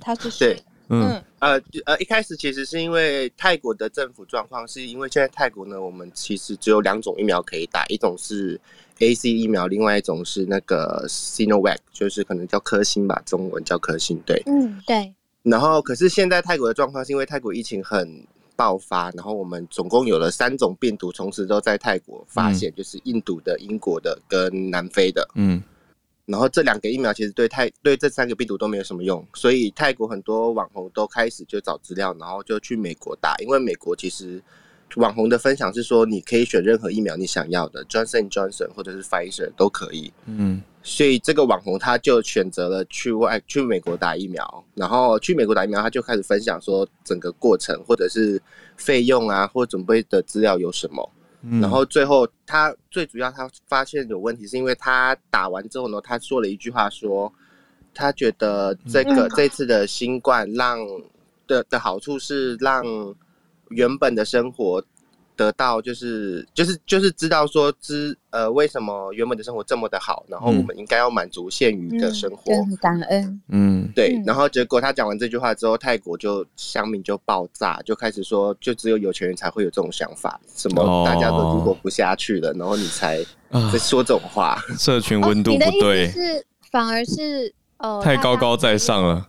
Speaker 2: 他是
Speaker 4: 对，嗯呃呃，一开始其实是因为泰国的政府状况，是因为现在泰国呢，我们其实只有两种疫苗可以打，一种是。A C 疫苗，另外一种是那个 Sinovac，就是可能叫科兴吧，中文叫科兴，对，
Speaker 2: 嗯，对。
Speaker 4: 然后，可是现在泰国的状况是因为泰国疫情很爆发，然后我们总共有了三种病毒同时都在泰国发现，嗯、就是印度的、英国的跟南非的，嗯。然后这两个疫苗其实对泰对这三个病毒都没有什么用，所以泰国很多网红都开始就找资料，然后就去美国打，因为美国其实。网红的分享是说，你可以选任何疫苗你想要的，Johnson Johnson 或者是 Pfizer 都可以。嗯，所以这个网红他就选择了去外去美国打疫苗，然后去美国打疫苗，他就开始分享说整个过程或者是费用啊，或准备的资料有什么。嗯，然后最后他最主要他发现有问题，是因为他打完之后呢，他说了一句话说，他觉得这个这次的新冠让的的好处是让。原本的生活得到就是就是就是知道说知呃为什么原本的生活这么的好，然后我们应该要满足现余的生活，
Speaker 2: 嗯、感恩。
Speaker 4: 嗯，对。然后结果他讲完这句话之后，泰国就乡民就爆炸，就开始说，就只有有钱人才会有这种想法，什么大家都如果不下去了，哦、然后你才在说这种话，
Speaker 1: 社群温度不
Speaker 2: 对，是反而是呃
Speaker 1: 太高高在上了。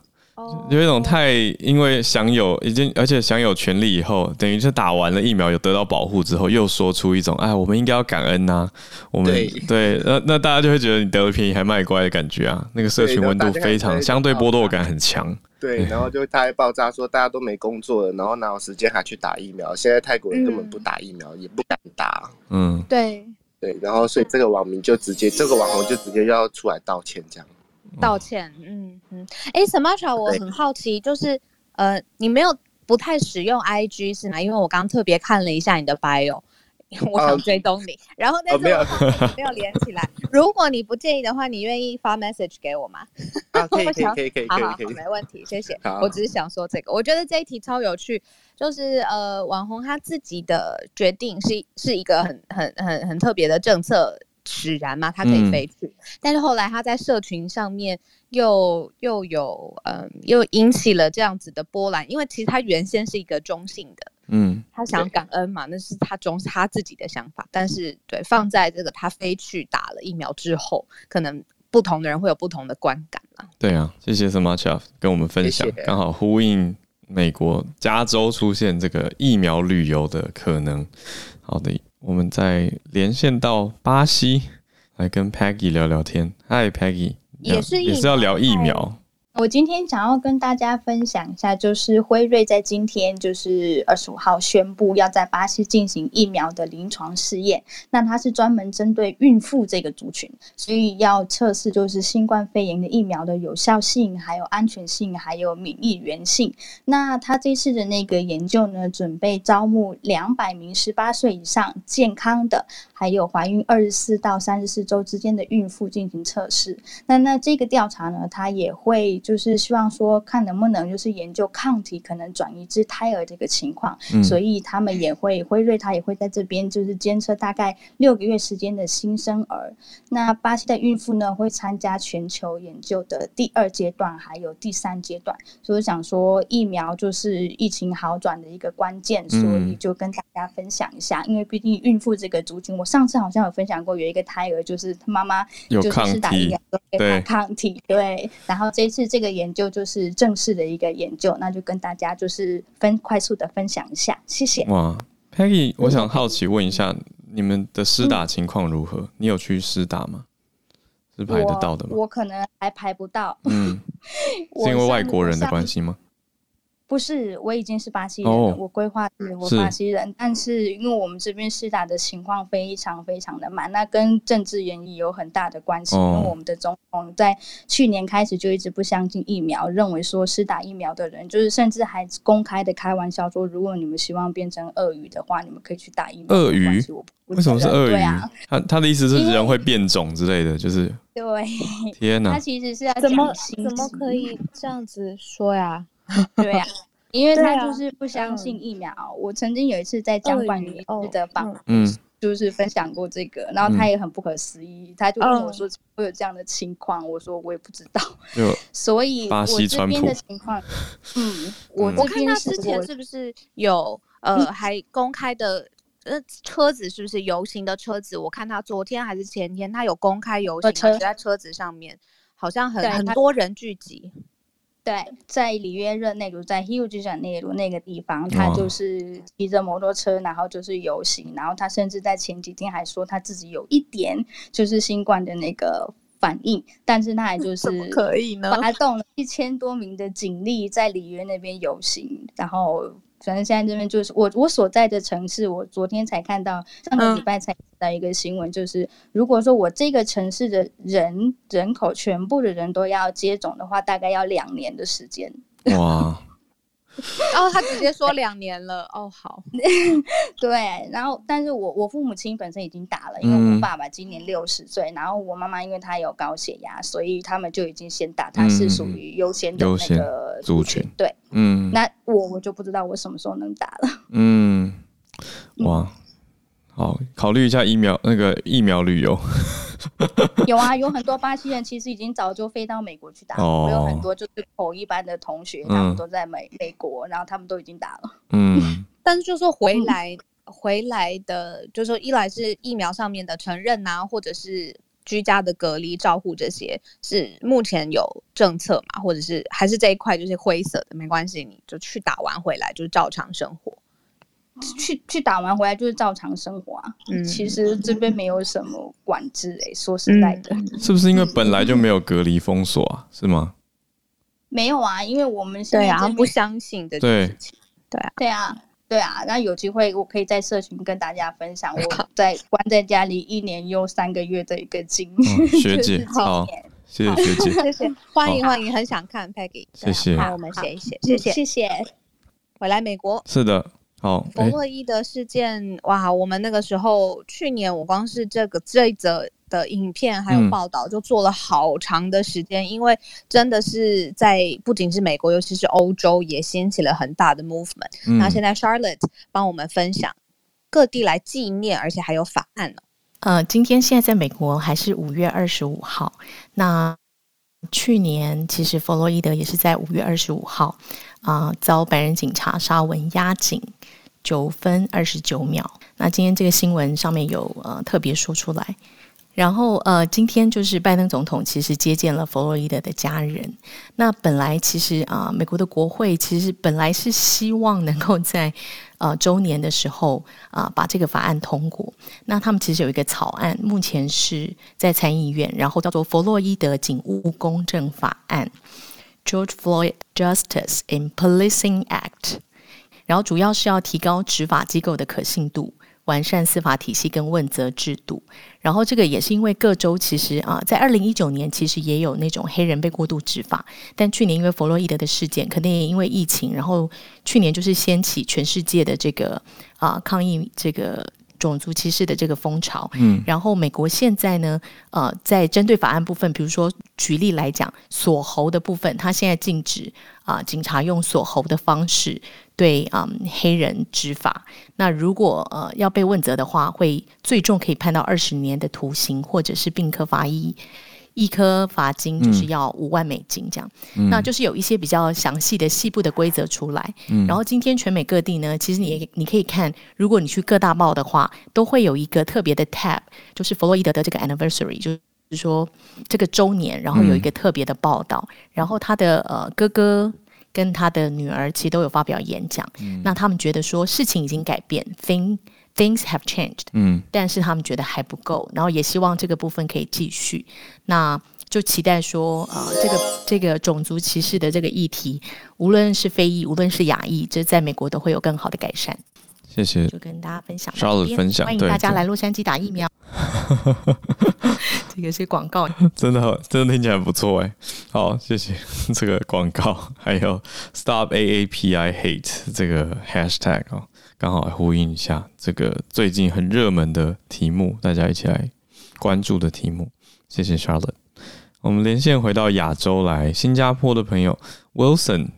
Speaker 1: 有一种太因为享有已经而且享有权利以后，等于是打完了疫苗有得到保护之后，又说出一种哎，我们应该要感恩呐、啊。我们对，对，那那大家就会觉得你得了便宜还卖乖的感觉啊。那个社群温度非常相对剥夺感很强。
Speaker 4: 对，然后就大家爆炸说大家都没工作了，然后哪有时间还去打疫苗？现在泰国人根本不打疫苗，嗯、也不敢打。
Speaker 2: 嗯，对
Speaker 4: 对，然后所以这个网民就直接这个网红就直接要出来道歉这样。
Speaker 2: 道歉，嗯嗯，哎，Samacha，我很好奇，就是呃，你没有不太使用 IG 是吗？因为我刚刚特别看了一下你的 bio，我想追踪你，然后那时候没有连起来。如果你不介意的话，你愿意发 message 给我吗？
Speaker 4: 啊可以可以可以可以，好好好，
Speaker 2: 没问题，谢谢。我只是想说这个，我觉得这一题超有趣，就是呃，网红他自己的决定是是一个很很很很特别的政策。使然嘛，他可以飞去，嗯、但是后来他在社群上面又又有嗯，又引起了这样子的波澜，因为其实他原先是一个中性的，嗯，他想感恩嘛，那是他中他自己的想法，但是对放在这个他飞去打了疫苗之后，可能不同的人会有不同的观感啦。
Speaker 1: 对啊，谢谢 Samacha 跟我们分享，刚好呼应美国加州出现这个疫苗旅游的可能。好的。我们再连线到巴西来跟 Peggy 聊聊天。Hi Peggy，
Speaker 2: 也是
Speaker 1: 也是要聊疫苗。
Speaker 5: 我今天想要跟大家分享一下，就是辉瑞在今天就是二十五号宣布要在巴西进行疫苗的临床试验。那它是专门针对孕妇这个族群，所以要测试就是新冠肺炎的疫苗的有效性、还有安全性、还有免疫原性。那他这次的那个研究呢，准备招募两百名十八岁以上健康的，还有怀孕二十四到三十四周之间的孕妇进行测试。那那这个调查呢，它也会。就是希望说，看能不能就是研究抗体可能转移至胎儿这个情况，嗯，所以他们也会辉瑞，他也会在这边就是监测大概六个月时间的新生儿。那巴西的孕妇呢，会参加全球研究的第二阶段还有第三阶段。所以想说，疫苗就是疫情好转的一个关键，所以就跟大家分享一下。嗯，因为毕竟孕妇这个族群，我上次好像有分享过，有一个胎儿就是他妈妈就是打疫苗给他抗体，对，然后这次。这个研究就是正式的一个研究，那就跟大家就是分快速的分享一下，谢谢。
Speaker 1: 哇，Peggy，我想好奇问一下，你们的施打情况如何？嗯、你有去施打吗？是排得到的吗？
Speaker 5: 我，我可能还排不到，
Speaker 1: 嗯，是因为外国人的关系吗？
Speaker 5: 不是，我已经是巴西人了。Oh, 我规划是我巴西人，但是因为我们这边施打的情况非常非常的慢，那跟政治原因有很大的关系。Oh. 因为我们的总统在去年开始就一直不相信疫苗，认为说施打疫苗的人，就是甚至还公开的开玩笑说，如果你们希望变成鳄鱼的话，你们可以去打疫苗。
Speaker 1: 鳄鱼？为什么是鳄鱼？啊、他他的意思是人会变种之类的，就是
Speaker 5: 对。
Speaker 1: 天哪！
Speaker 5: 他其实是要
Speaker 2: 怎么怎么可以这样子说呀？
Speaker 5: 对呀、啊，因为他就是不相信疫苗。我曾经有一次在讲关于的访，嗯，就是分享过这个，然后他也很不可思议，嗯、他就问我说：“会有这样的情况？”我说：“我也不知道。”所以我这边的情况，嗯，我
Speaker 2: 我看他之前是不是有呃还公开的呃车子是不是游行的车子？我看他昨天还是前天，他有公开游行，车在车子上面，好像很很多人聚集。
Speaker 5: 对，在里约热内卢，在 Rio de Janeiro 那个地方，他就是骑着摩托车，然后就是游行，然后他甚至在前几天还说他自己有一点就是新冠的那个反应，但是他还就是
Speaker 2: 可以呢，
Speaker 5: 发动了一千多名的警力在里约那边游行，然后。反正现在这边就是我我所在的城市，我昨天才看到，上个礼拜才看到一个新闻，就是、嗯、如果说我这个城市的人人口全部的人都要接种的话，大概要两年的时间。
Speaker 1: 哇！
Speaker 2: 哦，他直接说两年了。哦，好。
Speaker 5: 对，然后，但是我我父母亲本身已经打了，因为我爸爸今年六十岁，然后我妈妈因为她有高血压，所以他们就已经先打，他是属于优先的那个族群。对，嗯，那我我就不知道我什么时候能打了。
Speaker 1: 嗯，哇，好，考虑一下疫苗那个疫苗旅游。
Speaker 5: 有啊，有很多巴西人其实已经早就飞到美国去打了。Oh, 我有很多就是口一班的同学，他们都在美、嗯、美国，然后他们都已经打了。
Speaker 2: 嗯，但是就说回来、嗯、回来的，就是说一来是疫苗上面的承认啊，或者是居家的隔离照护这些，是目前有政策嘛，或者是还是这一块就是灰色的，没关系，你就去打完回来就是照常生活。
Speaker 5: 去去打完回来就是照常生活啊，嗯，其实这边没有什么管制诶、欸，说实在的，
Speaker 1: 是不是因为本来就没有隔离封锁啊？是吗？
Speaker 5: 没有啊，因为我们现在
Speaker 2: 对啊不相信的事情，
Speaker 5: 对啊，对啊，对啊，那有机会我可以在社群跟大家分享我在关在家里一年又三个月的一个经验。
Speaker 1: 哦、学姐好，谢谢学姐，
Speaker 2: 谢谢，欢迎欢迎，很想看 Peggy，
Speaker 1: 谢谢，
Speaker 2: 好，我们写一写，谢谢谢谢，我来美国，
Speaker 1: 是的。好，
Speaker 2: 弗洛伊德事件哇！我们那个时候去年，我光是这个这一则的影片还有报道，就做了好长的时间，嗯、因为真的是在不仅是美国，尤其是欧洲也掀起了很大的 movement。那、嗯、现在 Charlotte 帮我们分享各地来纪念，而且还有法案呢。
Speaker 6: 呃，今天现在在美国还是五月二十五号。那去年其实弗洛伊德也是在五月二十五号啊、呃，遭白人警察沙文压颈。九分二十九秒。那今天这个新闻上面有呃特别说出来，然后呃今天就是拜登总统其实接见了弗洛伊德的家人。那本来其实啊、美国的国会其实本来是希望能够在呃周年的时候啊、把这个法案通过。那他们其实有一个草案，目前是在参议院，然后叫做弗洛伊德警务公正法案。George Floyd Justice in Policing Act，然后主要是要提高执法机构的可信度，完善司法体系跟问责制度。然后这个也是因为各州其实啊，在二零一九年其实也有那种黑人被过度执法，但去年因为弗洛伊德的事件，肯定也因为疫情，然后去年就是掀起全世界的这个啊抗议这个。种族歧视的这个风潮，嗯，然后美国现在呢，呃，在针对法案部分，比如说举例来讲，锁喉的部分，他现在禁止啊、呃，警察用锁喉的方式对啊、呃、黑人执法。那如果呃要被问责的话，会最重可以判到二十年的徒刑，或者是并科罚一。一颗罚金就是要五万美金，这样，嗯、那就是有一些比较详细的细部的规则出来。嗯、然后今天全美各地呢，其实你你可以看，如果你去各大报的话，都会有一个特别的 tab，就是弗洛伊德的这个 anniversary，就是说这个周年，然后有一个特别的报道。嗯、然后他的呃哥哥跟他的女儿其实都有发表演讲，嗯、那他们觉得说事情已经改变，thing Things have changed，嗯，但是他们觉得还不够，然后也希望这个部分可以继续。那就期待说，呃，这个这个种族歧视的这个议题，无论是非裔，无论是亚裔，这在美国都会有更好的改善。
Speaker 1: 谢谢，
Speaker 6: 就跟大家分享，
Speaker 1: 稍后分享，
Speaker 6: 欢迎大家来洛杉矶打疫苗。这个是广告，
Speaker 1: 真的真的听起来不错哎。好，谢谢这个广告，还有 Stop AAPI Hate 这个 Hashtag 哦。刚好呼应一下这个最近很热门的题目，大家一起来关注的题目。谢谢 Charlotte。我们连线回到亚洲来，新加坡的朋友 Wilson，Wilson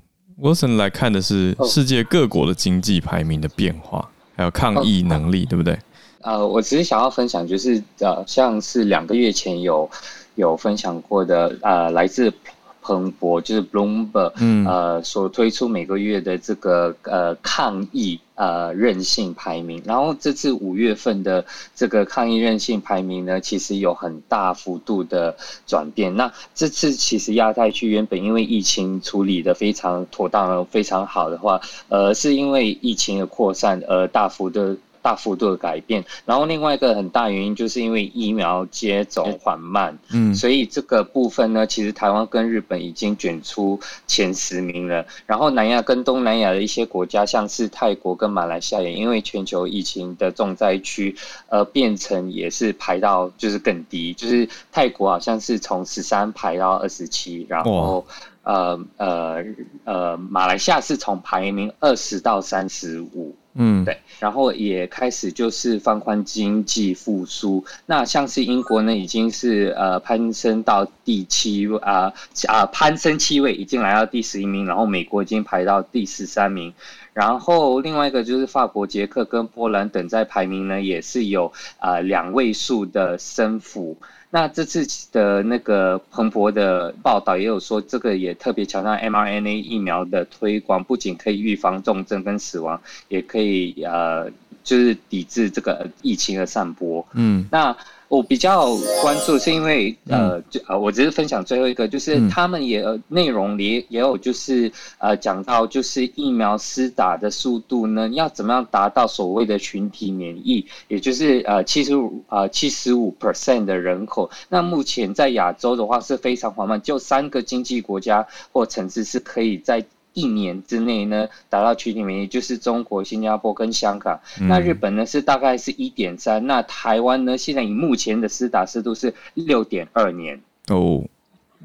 Speaker 1: Wilson 来看的是世界各国的经济排名的变化，还有抗疫能力，对不对？
Speaker 7: 呃，我只是想要分享，就是呃，像是两个月前有有分享过的，呃，来自。彭博就是 Bloomberg，嗯，呃，所推出每个月的这个呃抗疫呃韧性排名，然后这次五月份的这个抗疫韧性排名呢，其实有很大幅度的转变。那这次其实亚太区原本因为疫情处理的非常妥当、非常好的话，呃，是因为疫情的扩散而大幅的。大幅度的改变，然后另外一个很大原因就是因为疫苗接种缓慢，嗯，所以这个部分呢，其实台湾跟日本已经卷出前十名了。然后南亚跟东南亚的一些国家，像是泰国跟马来西亚，也因为全球疫情的重灾区，呃，变成也是排到就是更低，就是泰国好像是从十三排到二十七，然后呃呃呃，马来西亚是从排名二十到三十五。嗯，对，然后也开始就是放宽经济复苏。那像是英国呢，已经是呃攀升到第七位啊啊攀升七位，已经来到第十一名。然后美国已经排到第十三名。然后另外一个就是法国、捷克跟波兰等在排名呢，也是有啊、呃、两位数的升幅。那这次的那个彭博的报道也有说，这个也特别强调 mRNA 疫苗的推广，不仅可以预防重症跟死亡，也可以呃，就是抵制这个疫情的散播。嗯，那。我比较关注是因为呃，就呃，我只是分享最后一个，就是他们也内容里也有就是呃讲到就是疫苗施打的速度呢，要怎么样达到所谓的群体免疫，也就是呃七十五呃七十五 percent 的人口。那目前在亚洲的话是非常缓慢，就三个经济国家或城市是可以在。一年之内呢，达到群体免疫，就是中国、新加坡跟香港。嗯、那日本呢是大概是一点三，那台湾呢现在以目前的施打湿度是六点二年。
Speaker 1: 哦，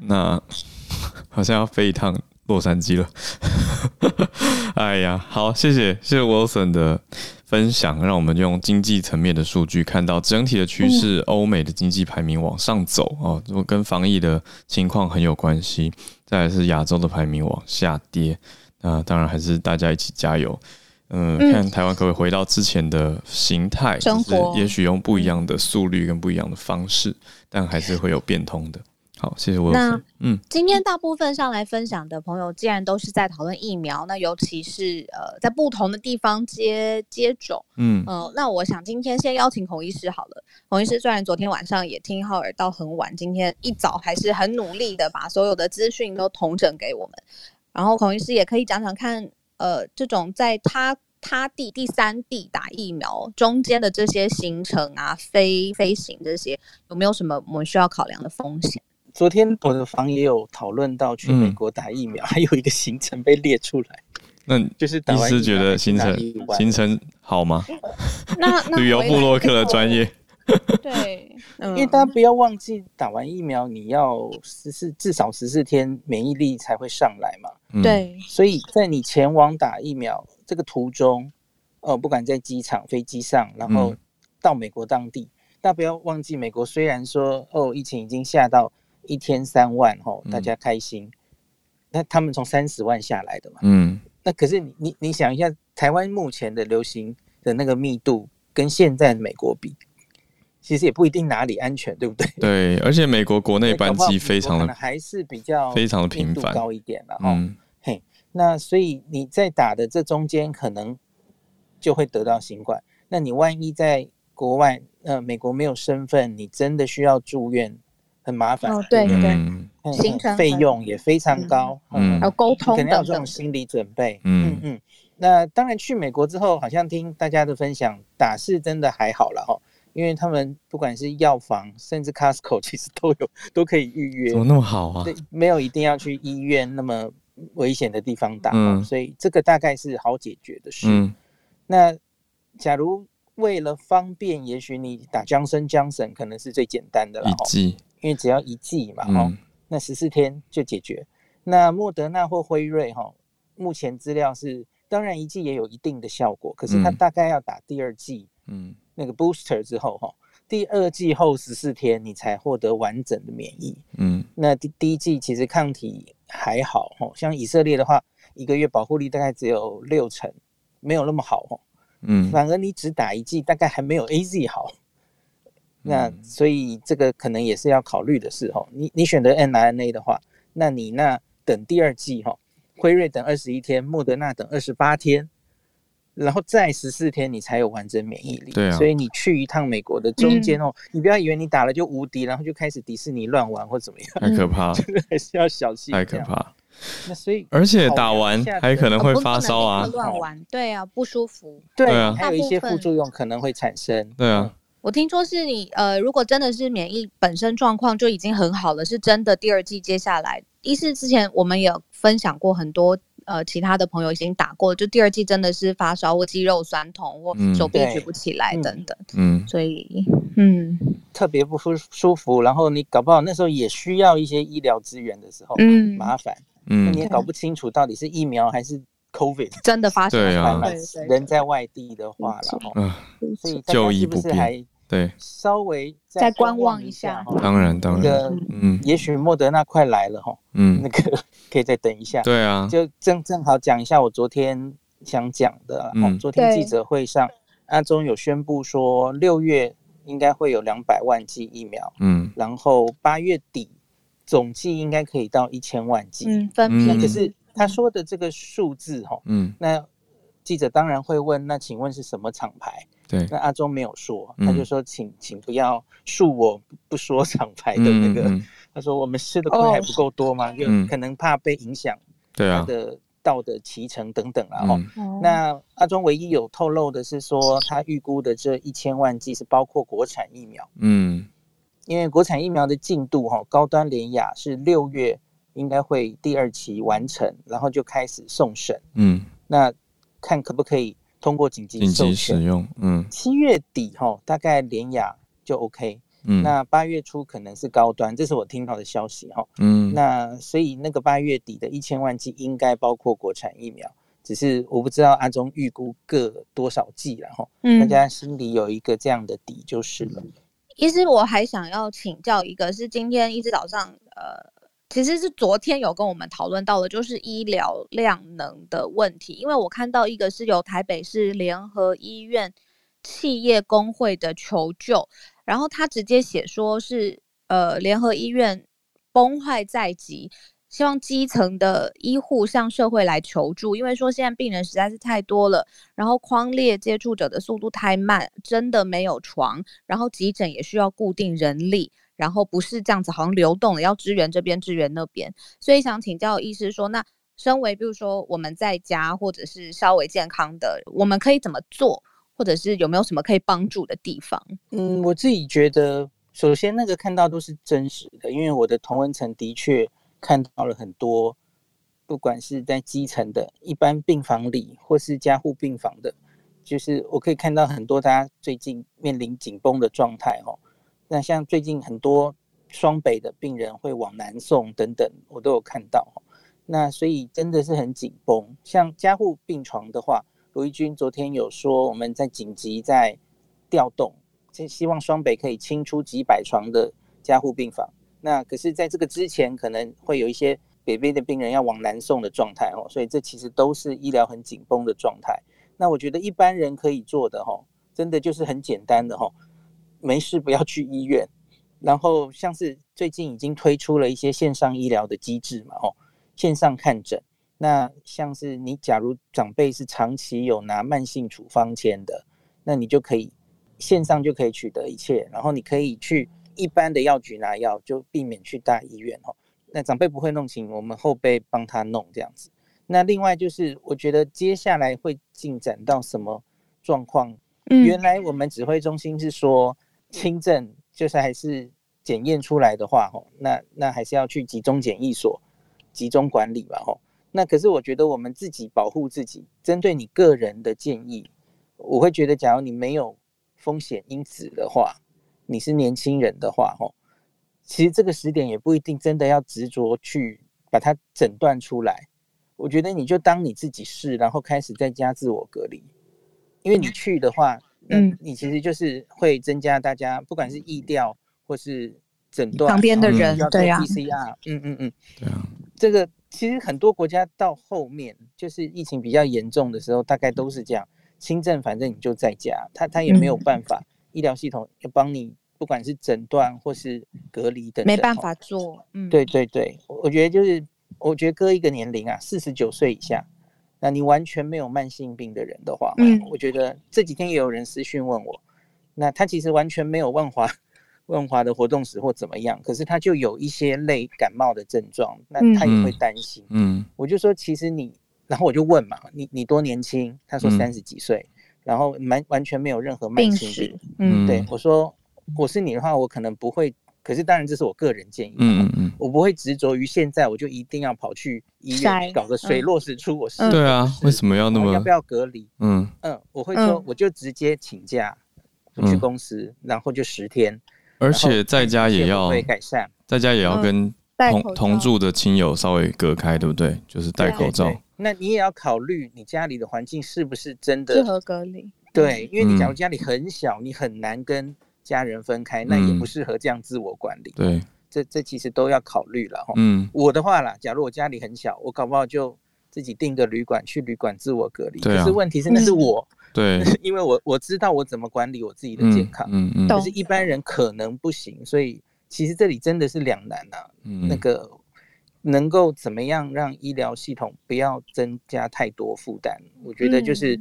Speaker 1: 那 好像要飞一趟洛杉矶了。哎呀，好，谢谢谢谢 Wilson 的分享，让我们用经济层面的数据看到整体的趋势，欧美的经济排名往上走哦，跟防疫的情况很有关系。再来是亚洲的排名往下跌，那当然还是大家一起加油。嗯，看台湾可不可以回到之前的形态，生活，也许用不一样的速率跟不一样的方式，但还是会有变通的。好，谢谢我。
Speaker 2: 那嗯，今天大部分上来分享的朋友，既然都是在讨论疫苗，那尤其是呃，在不同的地方接接种，嗯呃，那我想今天先邀请孔医师好了。孔医师虽然昨天晚上也听浩尔到很晚，今天一早还是很努力的把所有的资讯都统整给我们。然后孔医师也可以讲讲看，呃，这种在他他地第三地打疫苗中间的这些行程啊，飞飞行这些有没有什么我们需要考量的风险？
Speaker 8: 昨天我的房也有讨论到去美国打疫苗，嗯、还有一个行程被列出来。
Speaker 1: 那
Speaker 8: 就是医师
Speaker 1: 觉得行程行程好吗？
Speaker 2: 那
Speaker 1: 旅游部落客的专业。
Speaker 2: 对，
Speaker 8: 因为大家不要忘记，打完疫苗你要十四至少十四天免疫力才会上来嘛。
Speaker 2: 对，
Speaker 8: 所以在你前往打疫苗这个途中，呃，不管在机场、飞机上，然后到美国当地，嗯、大家不要忘记，美国虽然说哦，疫情已经下到一天三万吼，大家开心，那、嗯、他们从三十万下来的嘛。嗯。那可是你你你想一下，台湾目前的流行的那个密度跟现在的美国比，其实也不一定哪里安全，对不对？
Speaker 1: 对，而且美国国内 班机非常的
Speaker 8: 还是比较
Speaker 1: 非常的频繁，
Speaker 8: 高一点了。嗯，嘿，那所以你在打的这中间可能就会得到新冠。那你万一在国外，呃，美国没有身份，你真的需要住院。很麻烦，
Speaker 2: 哦，对对，嗯，行程
Speaker 8: 费用也非常高，
Speaker 2: 嗯，要沟通，
Speaker 8: 肯定要这种心理准备，嗯嗯。那当然去美国之后，好像听大家的分享，打是真的还好了哈，因为他们不管是药房，甚至 Costco，其实都有都可以预约，
Speaker 1: 怎么那么好啊？
Speaker 8: 对，没有一定要去医院那么危险的地方打，嗯，所以这个大概是好解决的事。嗯，那假如为了方便，也许你打 Johnson Johnson 可能是最简单的了，
Speaker 1: 一剂。
Speaker 8: 因为只要一剂嘛，哦、嗯，那十四天就解决。那莫德纳或辉瑞，哈，目前资料是，当然一剂也有一定的效果，可是它大概要打第二剂，嗯，那个 booster 之后，哈，第二剂后十四天你才获得完整的免疫，嗯，那第第一剂其实抗体还好，哈，像以色列的话，一个月保护力大概只有六成，没有那么好，哦，嗯，反而你只打一剂，大概还没有 AZ 好。那所以这个可能也是要考虑的事哈。你你选择 n r n a 的话，那你那等第二季哈，辉瑞等二十一天，莫德纳等二十八天，然后再十四天你才有完整免疫力。
Speaker 1: 对啊。
Speaker 8: 所以你去一趟美国的中间哦，你不要以为你打了就无敌，然后就开始迪士尼乱玩或怎么样。
Speaker 1: 太可怕了。
Speaker 8: 这 个还是要小心。
Speaker 1: 太可怕。
Speaker 8: 那所以
Speaker 1: 而且打完还可能会发烧啊。
Speaker 2: 乱玩。对啊，不舒服。
Speaker 8: 对啊。还有一些副作用可能会产生。
Speaker 1: 对啊。
Speaker 2: 我听说是你呃，如果真的是免疫本身状况就已经很好了，是真的第二季接下来，一是之前我们也有分享过很多呃其他的朋友已经打过，就第二季真的是发烧或肌肉酸痛或手臂举不起来等等，嗯，所以嗯。
Speaker 8: 特别不舒舒服，然后你搞不好那时候也需要一些医疗资源的时候，嗯，麻烦，嗯，你也搞不清楚到底是疫苗还是。COVID
Speaker 2: 真的发生了，
Speaker 1: 对啊，
Speaker 8: 人在外地的话了，嗯，所以
Speaker 1: 就医不便，对，
Speaker 8: 稍微
Speaker 2: 再观望一下，
Speaker 1: 当然当然，
Speaker 8: 嗯，也许莫德纳快来了哈，嗯，那个 可以再等一下，
Speaker 1: 对啊，
Speaker 8: 就正正好讲一下我昨天想讲的，嗯，昨天记者会上，阿中有宣布说六月应该会有两百万剂疫苗，嗯，然后八月底总计应该可以到一千万剂，
Speaker 2: 嗯，分批，
Speaker 8: 可是。他说的这个数字，哈，嗯，那记者当然会问，那请问是什么厂牌？
Speaker 1: 对，
Speaker 8: 那阿中没有说，他就说请，请请不要恕我不说厂牌的那个。嗯嗯、他说我们吃的亏还不够多吗？就、哦、可能怕被影响，对啊，他的道德葺成等等啊。那阿中唯一有透露的是说，他预估的这一千万剂是包括国产疫苗，嗯，因为国产疫苗的进度，哈，高端联雅是六月。应该会第二期完成，然后就开始送审。嗯，那看可不可以通过紧急紧急
Speaker 1: 使用。嗯，
Speaker 8: 七月底哈，大概联雅就 OK。嗯，那八月初可能是高端，这是我听到的消息哈。嗯，那所以那个八月底的一千万剂应该包括国产疫苗，只是我不知道阿中预估各多少剂了哈。嗯，大家心里有一个这样的底就是了。
Speaker 2: 其实我还想要请教一个，是今天一直早上呃。其实是昨天有跟我们讨论到的，就是医疗量能的问题。因为我看到一个是由台北市联合医院企业工会的求救，然后他直接写说是呃联合医院崩坏在即，希望基层的医护向社会来求助，因为说现在病人实在是太多了，然后框列接触者的速度太慢，真的没有床，然后急诊也需要固定人力。然后不是这样子，好像流动的，要支援这边，支援那边，所以想请教医师说，那身为比如说我们在家或者是稍微健康的，我们可以怎么做，或者是有没有什么可以帮助的地方？
Speaker 8: 嗯，我自己觉得首先那个看到都是真实的，因为我的同温层的确看到了很多，不管是在基层的一般病房里，或是加护病房的，就是我可以看到很多大家最近面临紧绷的状态哦。那像最近很多双北的病人会往南送等等，我都有看到。那所以真的是很紧绷。像加护病床的话，罗一军昨天有说我们在紧急在调动，希望双北可以清出几百床的加护病房。那可是在这个之前，可能会有一些北边的病人要往南送的状态哦。所以这其实都是医疗很紧绷的状态。那我觉得一般人可以做的哈，真的就是很简单的哈，没事不要去医院。然后像是最近已经推出了一些线上医疗的机制嘛，哦。线上看诊，那像是你假如长辈是长期有拿慢性处方签的，那你就可以线上就可以取得一切，然后你可以去一般的药局拿药，就避免去大医院哦。那长辈不会弄，请我们后辈帮他弄这样子。那另外就是，我觉得接下来会进展到什么状况？嗯，原来我们指挥中心是说轻症就是还是检验出来的话，吼，那那还是要去集中检疫所。集中管理吧，吼。那可是我觉得我们自己保护自己，针对你个人的建议，我会觉得，假如你没有风险因子的话，你是年轻人的话，吼，其实这个时点也不一定真的要执着去把它诊断出来。我觉得你就当你自己是，然后开始在家自我隔离，因为你去的话，你其实就是会增加大家不管是意调或是诊断
Speaker 2: 旁边的人，
Speaker 8: 对呀，PCR，嗯嗯嗯，
Speaker 1: 对啊。
Speaker 8: 这个其实很多国家到后面，就是疫情比较严重的时候，大概都是这样。轻症反正你就在家，他他也没有办法，嗯、医疗系统要帮你，不管是诊断或是隔离等等，
Speaker 2: 没办法做。
Speaker 8: 嗯，对对对，我觉得就是，我觉得各一个年龄啊，四十九岁以下，那你完全没有慢性病的人的话，嗯，我觉得这几天也有人私讯问我，那他其实完全没有万华。问华的活动史或怎么样，可是他就有一些类感冒的症状，那他也会担心。嗯，嗯，我就说其实你，然后我就问嘛，你你多年轻？他说三十几岁，嗯、然后完完全没有任何慢性病。病嗯，对，我说我是你的话，我可能不会，可是当然这是我个人建议。嗯嗯，我不会执着于现在我就一定要跑去医院搞个水落石出。我是
Speaker 1: 对啊，为什么要那么
Speaker 8: 要不要隔离？嗯嗯，我会说我就直接请假不去公司，嗯、然后就十天。
Speaker 1: 而且在家也要
Speaker 8: 改善，
Speaker 1: 在家也要跟同同住的亲友稍微隔开，对不对？就是戴口罩。
Speaker 8: 那你也要考虑你家里的环境是不是真的
Speaker 2: 适合隔离？
Speaker 8: 对，因为你假如家里很小，你很难跟家人分开，那也不适合这样自我管理。
Speaker 1: 对，
Speaker 8: 这这其实都要考虑了哈。嗯，我的话啦，假如我家里很小，我搞不好就自己订个旅馆去旅馆自我隔离。可是问题是那是我。
Speaker 1: 对，
Speaker 8: 因为我我知道我怎么管理我自己的健康，嗯嗯，可是一般人可能不行，所以其实这里真的是两难啊。嗯，那个能够怎么样让医疗系统不要增加太多负担？我觉得就是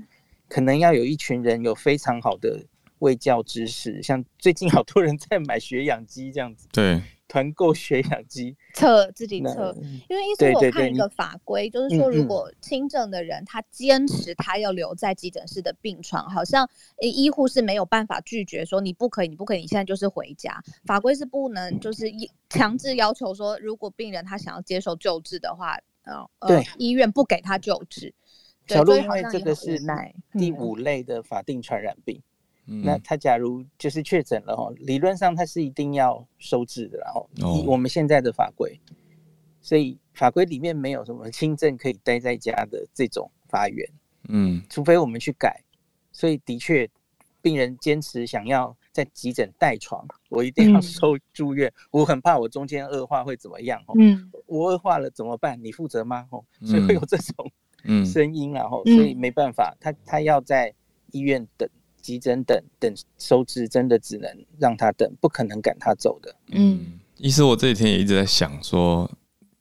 Speaker 8: 可能要有一群人有非常好的卫教知识，像最近好多人在买血氧机这样子。
Speaker 1: 对。
Speaker 8: 团购血氧机
Speaker 2: 测自己测，因为医生我看一个法规，就是说如果轻症的人他坚持他要留在急诊室的病床，好像医护是没有办法拒绝说你不可以，你不可以，你现在就是回家。法规是不能就是强制要求说，如果病人他想要接受救治的话，呃，对，医院不给他救治。
Speaker 8: 小鹿，因为这个是第五类的法定传染病。那他假如就是确诊了哦，理论上他是一定要收治的，然后以我们现在的法规，所以法规里面没有什么轻症可以待在家的这种发源，嗯，除非我们去改。所以的确，病人坚持想要在急诊带床，我一定要收住院，我很怕我中间恶化会怎么样哦，嗯，我恶化了怎么办？你负责吗？哦，所以会有这种嗯。声音，然后所以没办法，他他要在医院等。急诊等等收治，真的只能让他等，不可能赶他走的。
Speaker 1: 嗯，医师，我这几天也一直在想说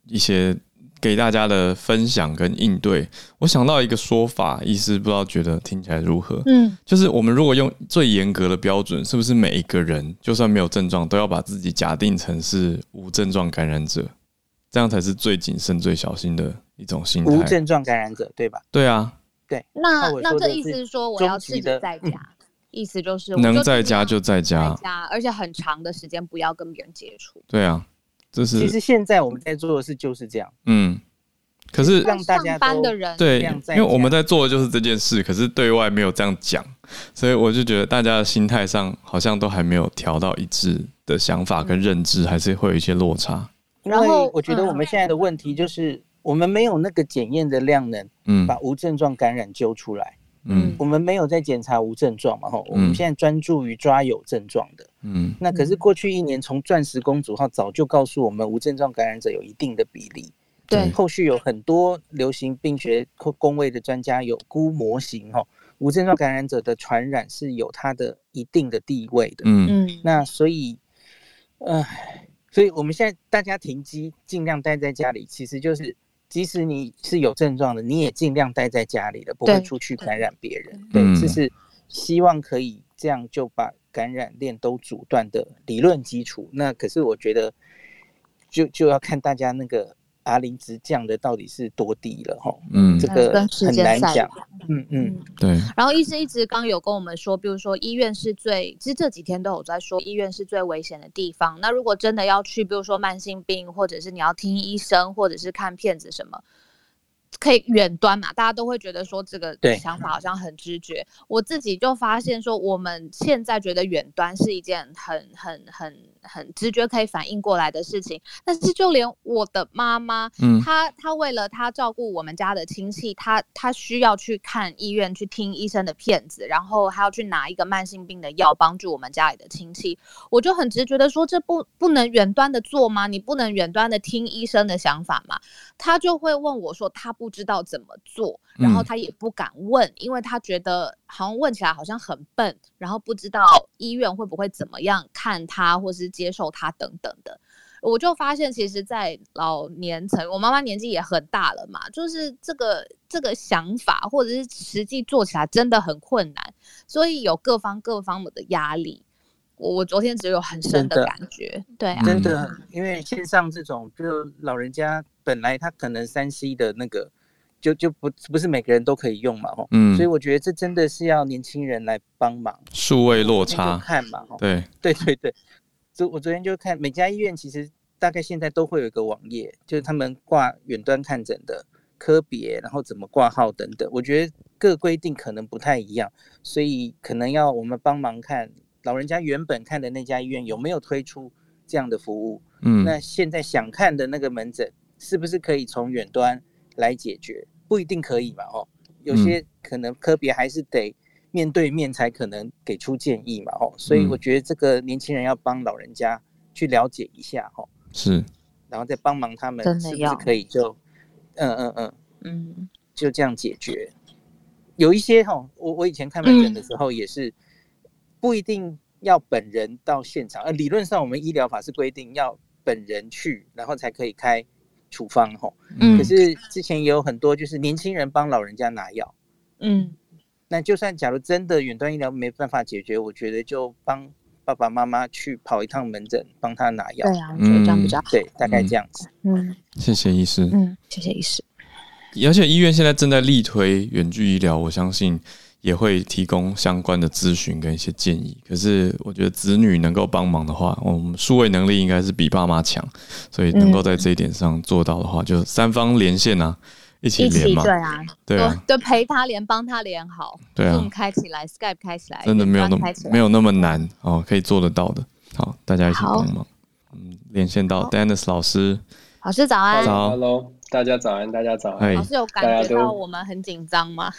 Speaker 1: 一些给大家的分享跟应对。我想到一个说法，医师不知道觉得听起来如何？嗯，就是我们如果用最严格的标准，是不是每一个人就算没有症状，都要把自己假定成是无症状感染者，这样才是最谨慎、最小心的一种心态。
Speaker 8: 无症状感染者，对吧？
Speaker 1: 对啊。
Speaker 8: 对，
Speaker 2: 那那这意思是说，我要自己在家。意思就是
Speaker 1: 能在家就在家，
Speaker 2: 在家，而且很长的时间不要跟别人接触。
Speaker 1: 对啊，这是
Speaker 8: 其实现在我们在做的事就是这样。
Speaker 1: 嗯，可是
Speaker 8: 让大家
Speaker 2: 班的人
Speaker 1: 对，因为我们在做的就是这件事，可是对外没有这样讲，所以我就觉得大家的心态上好像都还没有调到一致的想法跟认知，还是会有一些落差。
Speaker 8: 然后我觉得我们现在的问题就是我们没有那个检验的量能，嗯，把无症状感染揪出来。嗯，我们没有在检查无症状嘛，吼，我们现在专注于抓有症状的。嗯，那可是过去一年从钻石公主号早就告诉我们，无症状感染者有一定的比例。对，后续有很多流行病学工位的专家有估模型，吼，无症状感染者的传染是有它的一定的地位的。嗯嗯，那所以，呃，所以我们现在大家停机，尽量待在家里，其实就是。即使你是有症状的，你也尽量待在家里的，不会出去感染别人。对，这是希望可以这样就把感染链都阻断的理论基础。那可是我觉得就，就就要看大家那个。阿林值降的到底是多低了哈？嗯，这个很难讲。嗯嗯，
Speaker 1: 对。
Speaker 2: 然后医生一直刚有跟我们说，比如说医院是最，其实这几天都有在说，医院是最危险的地方。那如果真的要去，比如说慢性病，或者是你要听医生，或者是看片子什么。可以远端嘛？大家都会觉得说这个想法好像很直觉。我自己就发现说，我们现在觉得远端是一件很很很很直觉可以反应过来的事情。但是就连我的妈妈，嗯，她她为了她照顾我们家的亲戚，她她需要去看医院去听医生的片子，然后还要去拿一个慢性病的药帮助我们家里的亲戚。我就很直觉的说，这不不能远端的做吗？你不能远端的听医生的想法吗？她就会问我说，她。不知道怎么做，然后她也不敢问，嗯、因为她觉得好像问起来好像很笨，然后不知道医院会不会怎么样看他，或是接受他等等的。我就发现，其实，在老年层，我妈妈年纪也很大了嘛，就是这个这个想法，或者是实际做起来真的很困难，所以有各方各方的压力。我我昨天只有很深的感觉，对啊，
Speaker 8: 真的，因为线上这种，就老人家本来他可能三 C 的那个，就就不不是每个人都可以用嘛，吼，嗯，所以我觉得这真的是要年轻人来帮忙，
Speaker 1: 数位落差
Speaker 8: 看嘛，
Speaker 1: 对
Speaker 8: 对对对，昨我昨天就看每家医院其实大概现在都会有一个网页，就是他们挂远端看诊的科别，然后怎么挂号等等，我觉得各规定可能不太一样，所以可能要我们帮忙看。老人家原本看的那家医院有没有推出这样的服务？嗯，那现在想看的那个门诊是不是可以从远端来解决？不一定可以嘛，哦，有些可能科别还是得面对面才可能给出建议嘛，哦，所以我觉得这个年轻人要帮老人家去了解一下，哦，
Speaker 1: 是，
Speaker 8: 然后再帮忙他们是不是可以就，嗯嗯嗯。嗯，就这样解决。有一些哈，我我以前看门诊的时候也是。不一定要本人到现场，呃，理论上我们医疗法是规定要本人去，然后才可以开处方吼。嗯。可是之前也有很多就是年轻人帮老人家拿药。嗯。那就算假如真的远端医疗没办法解决，我觉得就帮爸爸妈妈去跑一趟门诊，帮他拿药。
Speaker 2: 对啊，我觉得这样比较好。
Speaker 8: 对，大概这样子。
Speaker 2: 嗯。
Speaker 1: 谢谢医师。
Speaker 2: 嗯，谢谢医师。
Speaker 1: 而且医院现在正在力推远距医疗，我相信。也会提供相关的咨询跟一些建议，可是我觉得子女能够帮忙的话，我们数位能力应该是比爸妈强，所以能够在这一点上做到的话，就三方连线啊，一起连嘛，
Speaker 2: 对啊，
Speaker 1: 对啊，
Speaker 2: 就陪他连，帮他连好，
Speaker 1: 对啊，
Speaker 2: 开起来，Skype 开起来，
Speaker 1: 真的没有那么没有那么难哦，可以做得到的，好，大家一起帮忙，嗯，连线到 Dennis 老师，
Speaker 2: 老师早安，
Speaker 1: 早
Speaker 9: ，Hello。大家早安，大家早安。
Speaker 2: 老师有感觉到我们很紧张吗？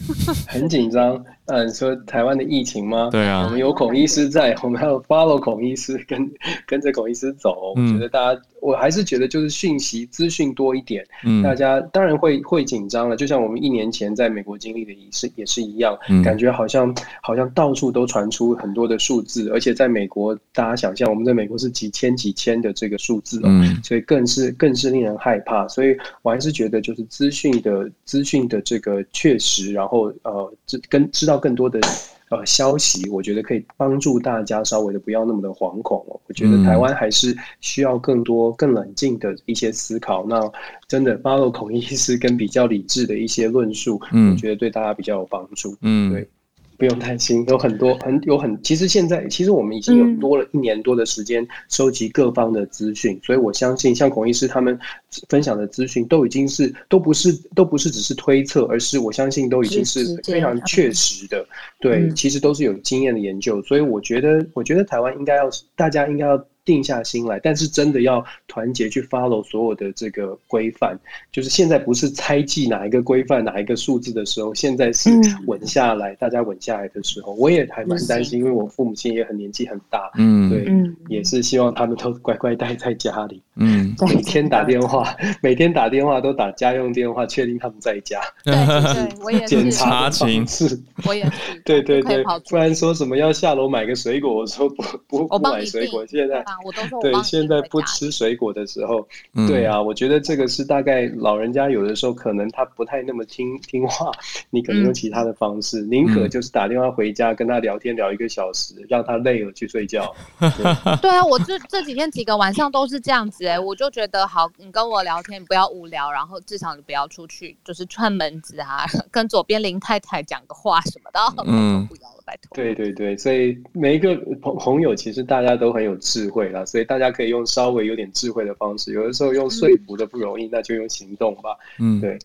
Speaker 9: 很紧张。嗯，说台湾的疫情吗？
Speaker 1: 对啊。
Speaker 9: 我们有孔医师在，我们还有 follow 孔医师，跟 跟着孔医师走。嗯。我觉得大家，我还是觉得就是讯息资讯多一点。嗯。大家当然会会紧张了，就像我们一年前在美国经历的也是也是一样。嗯。感觉好像好像到处都传出很多的数字，而且在美国，大家想象我们在美国是几千几千的这个数字哦。嗯。所以更是更是令人害怕，所以。我还是觉得，就是资讯的资讯的这个确实，然后呃，知跟知道更多的呃消息，我觉得可以帮助大家稍微的不要那么的惶恐哦。我觉得台湾还是需要更多更冷静的一些思考。那真的 follow 孔医师跟比较理智的一些论述，嗯，我觉得对大家比较有帮助。嗯，对。不用担心，有很多很有很，其实现在其实我们已经有多了一年多的时间收集各方的资讯，嗯、所以我相信像孔医师他们分享的资讯都已经是都不是都不是只是推测，而是我相信都已经是非常确实的，对，嗯、其实都是有经验的研究，所以我觉得我觉得台湾应该要大家应该要。定下心来，但是真的要团结去 follow 所有的这个规范。就是现在不是猜忌哪一个规范、哪一个数字的时候，现在是稳下来，嗯、大家稳下来的时候。我也还蛮担心，因为我父母亲也很年纪很大，嗯，对，嗯、也是希望他们都乖乖待在家里，嗯，每天打电话，每天打电话都打家用电话，确定他们在家。
Speaker 2: 对对对，我也是。检
Speaker 1: 查情。
Speaker 2: 势，我也是。
Speaker 9: 对对对，不然说什么要下楼买个水果，我说不不不买水果，现在。
Speaker 2: 我都说我
Speaker 9: 对，现在不吃水果的时候，嗯、对啊，我觉得这个是大概老人家有的时候可能他不太那么听听话，你可能用其他的方式，宁、嗯、可就是打电话回家跟他聊天聊一个小时，让他累了去睡觉。对，
Speaker 2: 对啊，我这这几天几个晚上都是这样子哎、欸，我就觉得好，你跟我聊天你不要无聊，然后至少你不要出去就是串门子啊，跟左边林太太讲个话什么的，嗯，不要了，拜托。
Speaker 9: 对对对，所以每一个朋朋友其实大家都很有智慧啦，所以大家可以用稍微有点智慧的方式，有的时候用说服的不容易，嗯、那就用行动吧。嗯，对。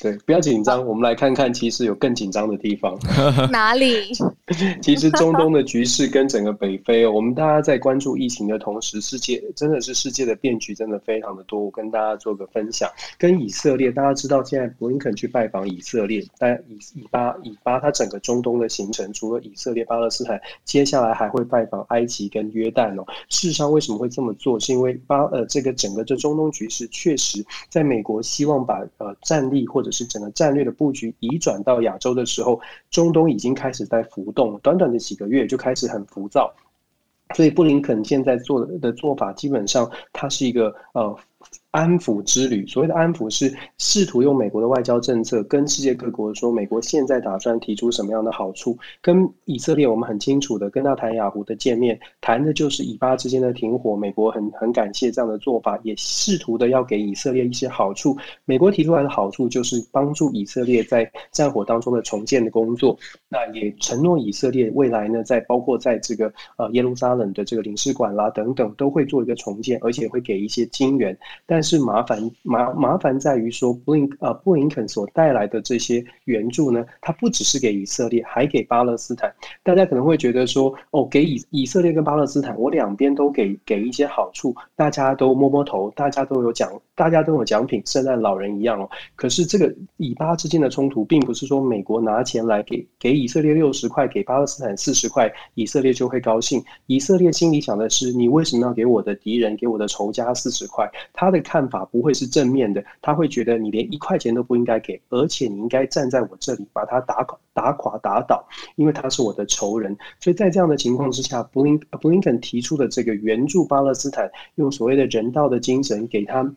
Speaker 9: 对，不要紧张。我们来看看，其实有更紧张的地方。
Speaker 2: 哪里？
Speaker 9: 其实中东的局势跟整个北非哦，我们大家在关注疫情的同时，世界真的是世界的变局真的非常的多。我跟大家做个分享，跟以色列，大家知道现在布林肯去拜访以色列，但以以巴以巴它整个中东的行程，除了以色列、巴勒斯坦，接下来还会拜访埃及跟约旦哦。事实上，为什么会这么做？是因为巴呃这个整个这中东局势确实在美国希望把呃战力或者是整个战略的布局移转到亚洲的时候，中东已经开始在浮动，短短的几个月就开始很浮躁，所以布林肯现在做的做法，基本上它是一个呃。安抚之旅，所谓的安抚是试图用美国的外交政策跟世界各国说，美国现在打算提出什么样的好处。跟以色列，我们很清楚的，跟纳坦雅胡的见面，谈的就是以巴之间的停火。美国很很感谢这样的做法，也试图的要给以色列一些好处。美国提出来的好处就是帮助以色列在战火当中的重建的工作。那也承诺以色列未来呢，在包括在这个呃耶路撒冷的这个领事馆啦等等，都会做一个重建，而且会给一些金援。但但是麻烦麻麻烦在于说，布林呃布林肯所带来的这些援助呢，它不只是给以色列，还给巴勒斯坦。大家可能会觉得说，哦，给以以色列跟巴勒斯坦，我两边都给给一些好处，大家都摸摸头，大家都有奖，大家都有奖品，圣诞老人一样哦。可是这个以巴之间的冲突，并不是说美国拿钱来给给以色列六十块，给巴勒斯坦四十块，以色列就会高兴。以色列心里想的是，你为什么要给我的敌人，给我的仇家四十块？他的看法不会是正面的，他会觉得你连一块钱都不应该给，而且你应该站在我这里把他打垮、打垮、打倒，因为他是我的仇人。所以在这样的情况之下，布林布林肯提出的这个援助巴勒斯坦，用所谓的人道的精神给他。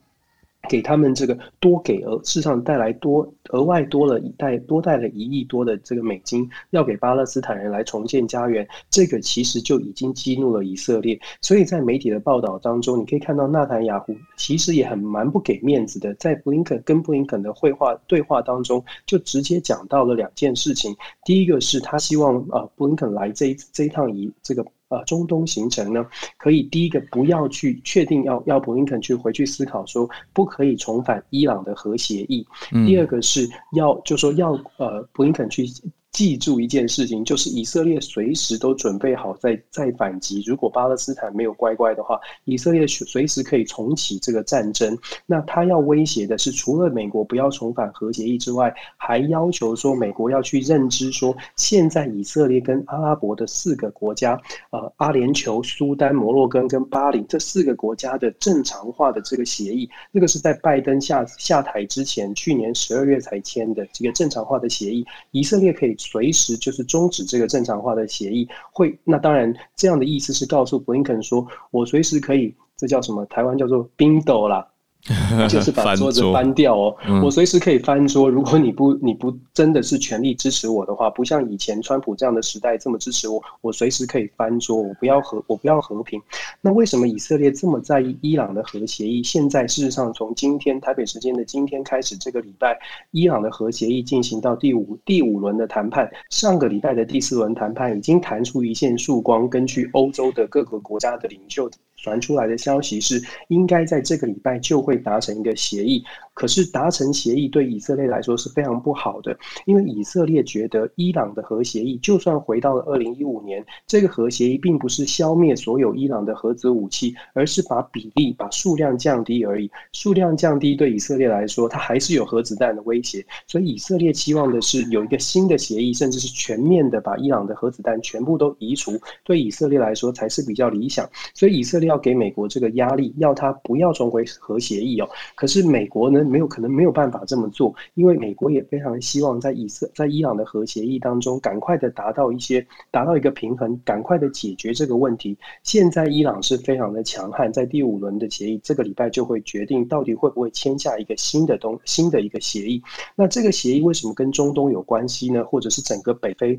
Speaker 9: 给他们这个多给额，事实上带来多额外多了一带多带了一亿多的这个美金，要给巴勒斯坦人来重建家园，这个其实就已经激怒了以色列。所以在媒体的报道当中，你可以看到纳坦雅胡其实也很蛮不给面子的，在布林肯跟布林肯的会话对话当中，就直接讲到了两件事情。第一个是他希望啊布林肯来这一这一趟以这个。呃，中东行程呢，可以第一个不要去确定要要布林肯去回去思考说不可以重返伊朗的核协议。嗯、第二个是要就说要呃布林肯去。记住一件事情，就是以色列随时都准备好再再反击。如果巴勒斯坦没有乖乖的话，以色列随时可以重启这个战争。那他要威胁的是，除了美国不要重返核协议之外，还要求说美国要去认知说，现在以色列跟阿拉伯的四个国家，呃，阿联酋、苏丹、摩洛哥跟巴林这四个国家的正常化的这个协议，这个是在拜登下下台之前，去年十二月才签的这个正常化的协议，以色列可以。随时就是终止这个正常化的协议，会那当然这样的意思是告诉布林肯说，我随时可以，这叫什么？台湾叫做冰斗了，就是把桌子翻掉哦，嗯、我随时可以翻桌。如果你不你不真的是全力支持我的话，不像以前川普这样的时代这么支持我，我随时可以翻桌。我不要和我不要和平。那为什么以色列这么在意伊朗的核协议？现在事实上从今天台北时间的今天开始，这个礼拜伊朗的核协议进行到第五第五轮的谈判。上个礼拜的第四轮谈判已经谈出一线曙光。根据欧洲的各个国家的领袖传出来的消息是，应该在这个礼拜就会。达成一个协议，可是达成协议对以色列来说是非常不好的，因为以色列觉得伊朗的核协议就算回到了二零一五年，这个核协议并不是消灭所有伊朗的核子武器，而是把比例、把数量降低而已。数量降低对以色列来说，它还是有核子弹的威胁，所以以色列期望的是有一个新的协议，甚至是全面的把伊朗的核子弹全部都移除，对以色列来说才是比较理想。所以以色列要给美国这个压力，要他不要重回核协议。协议哦，可是美国呢，没有可能没有办法这么做，因为美国也非常希望在以色在伊朗的核协议当中，赶快的达到一些达到一个平衡，赶快的解决这个问题。现在伊朗是非常的强悍，在第五轮的协议这个礼拜就会决定到底会不会签下一个新的东新的一个协议。那这个协议为什么跟中东有关系呢？或者是整个北非？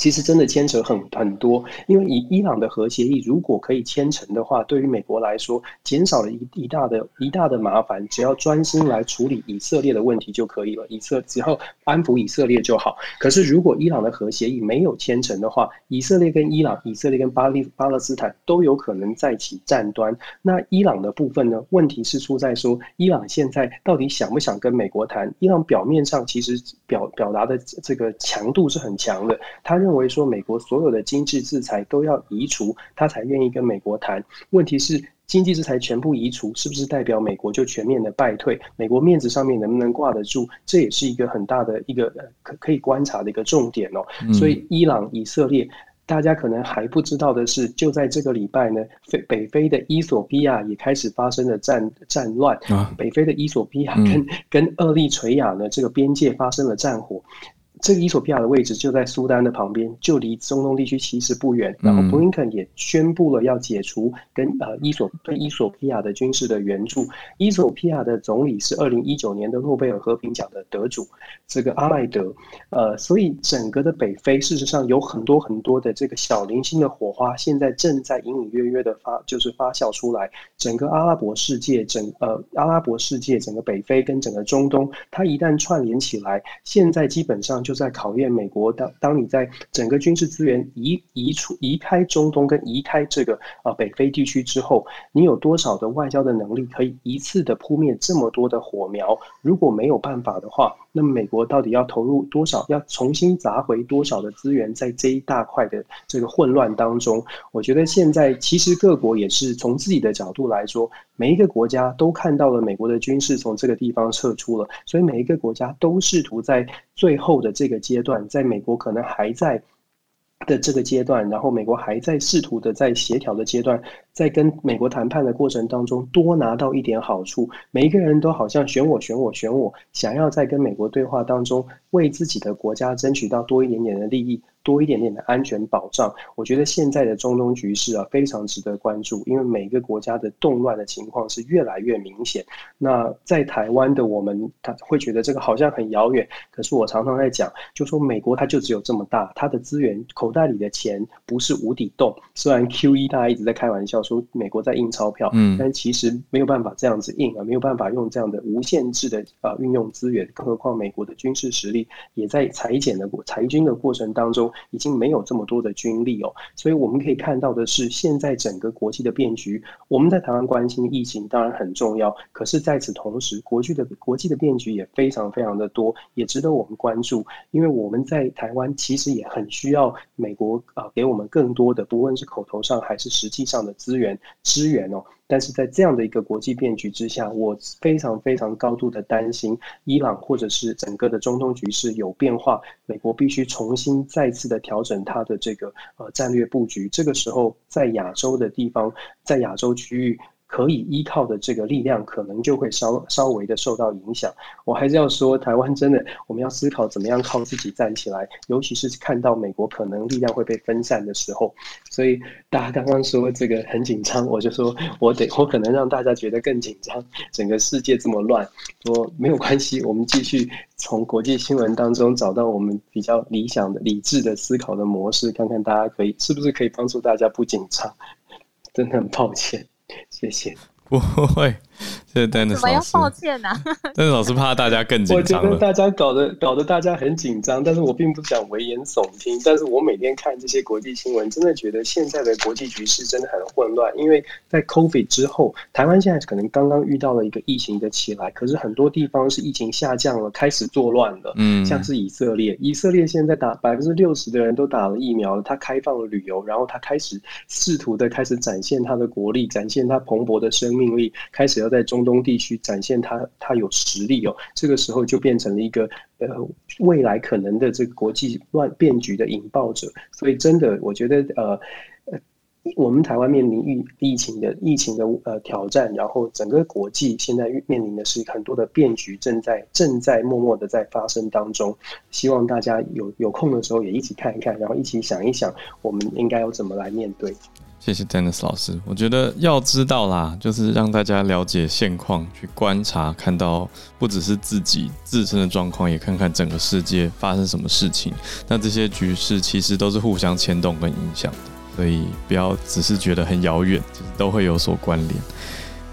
Speaker 9: 其实真的牵扯很很多，因为以伊朗的核协议如果可以签成的话，对于美国来说，减少了一一大的一大的麻烦，只要专心来处理以色列的问题就可以了。以色只要安抚以色列就好。可是如果伊朗的核协议没有签成的话，以色列跟伊朗、以色列跟巴利巴勒斯坦都有可能再起战端。那伊朗的部分呢？问题是出在说，伊朗现在到底想不想跟美国谈？伊朗表面上其实表表达的这个强度是很强的，他。认为说美国所有的经济制裁都要移除，他才愿意跟美国谈。问题是经济制裁全部移除，是不是代表美国就全面的败退？美国面子上面能不能挂得住？这也是一个很大的一个可可以观察的一个重点哦。所以伊朗、以色列，大家可能还不知道的是，就在这个礼拜呢，非北非的伊索比亚也开始发生了战战乱。北非的伊索比亚跟跟厄立垂亚呢，这个边界发生了战火。这个伊索比亚的位置就在苏丹的旁边，就离中东地区其实不远。然后布林肯也宣布了要解除跟呃伊索对伊索比亚的军事的援助。伊索比亚的总理是二零一九年的诺贝尔和平奖的得主，这个阿麦德。呃，所以整个的北非事实上有很多很多的这个小零星的火花，现在正在隐隐约约的发就是发酵出来。整个阿拉伯世界，整呃阿拉伯世界，整个北非跟整个中东，它一旦串联起来，现在基本上就。就在考验美国，当当你在整个军事资源移移出移开中东跟移开这个啊北非地区之后，你有多少的外交的能力可以一次的扑灭这么多的火苗？如果没有办法的话，那么美国到底要投入多少？要重新砸回多少的资源在这一大块的这个混乱当中？我觉得现在其实各国也是从自己的角度来说，每一个国家都看到了美国的军事从这个地方撤出了，所以每一个国家都试图在最后的这个阶段，在美国可能还在的这个阶段，然后美国还在试图的在协调的阶段。在跟美国谈判的过程当中，多拿到一点好处，每一个人都好像选我、选我、选我，想要在跟美国对话当中为自己的国家争取到多一点点的利益，多一点点的安全保障。我觉得现在的中东局势啊，非常值得关注，因为每个国家的动乱的情况是越来越明显。那在台湾的我们，他会觉得这个好像很遥远，可是我常常在讲，就说美国它就只有这么大，它的资源口袋里的钱不是无底洞。虽然 QE 大家一直在开玩笑说。美国在印钞票，嗯，但其实没有办法这样子印啊，没有办法用这样的无限制的啊运用资源，更何况美国的军事实力也在裁减的过裁军的过程当中，已经没有这么多的军力哦，所以我们可以看到的是，现在整个国际的变局，我们在台湾关心疫情当然很重要，可是在此同时，国际的国际的变局也非常非常的多，也值得我们关注，因为我们在台湾其实也很需要美国啊给我们更多的，不论是口头上还是实际上的资。源支援哦，但是在这样的一个国际变局之下，我非常非常高度的担心伊朗或者是整个的中东局势有变化，美国必须重新再次的调整它的这个呃战略布局。这个时候，在亚洲的地方，在亚洲区域。可以依靠的这个力量，可能就会稍稍微的受到影响。我还是要说，台湾真的，我们要思考怎么样靠自己站起来，尤其是看到美国可能力量会被分散的时候。所以大家刚刚说这个很紧张，我就说我得，我可能让大家觉得更紧张。整个世界这么乱，说没有关系，我们继续从国际新闻当中找到我们比较理想的、理智的思考的模式，看看大家可以是不是可以帮助大家不紧张。真的很抱歉，谢谢。
Speaker 1: 不会。谢谢 Dennis 老师。怎么要
Speaker 2: 抱歉呢、啊、
Speaker 1: Dennis 老师怕大家更紧张。
Speaker 9: 我觉得大家搞得搞得大家很紧张，但是我并不想危言耸听。但是我每天看这些国际新闻，真的觉得现在的国际局势真的很混乱。因为在 COVID 之后，台湾现在可能刚刚遇到了一个疫情的起来，可是很多地方是疫情下降了，开始作乱了。嗯，像是以色列，以色列现在打百分之六十的人都打了疫苗了，他开放了旅游，然后他开始试图的开始展现他的国力，展现他蓬勃的生命力，开始要在中。东地区展现他他有实力哦，这个时候就变成了一个呃未来可能的这个国际乱变局的引爆者，所以真的我觉得呃呃我们台湾面临疫疫情的疫情的呃挑战，然后整个国际现在面临的是很多的变局正在正在默默的在发生当中，希望大家有有空的时候也一起看一看，然后一起想一想我们应该要怎么来面对。
Speaker 1: 谢谢 Dennis 老师，我觉得要知道啦，就是让大家了解现况，去观察，看到不只是自己自身的状况，也看看整个世界发生什么事情。那这些局势其实都是互相牵动跟影响的，所以不要只是觉得很遥远，其实都会有所关联。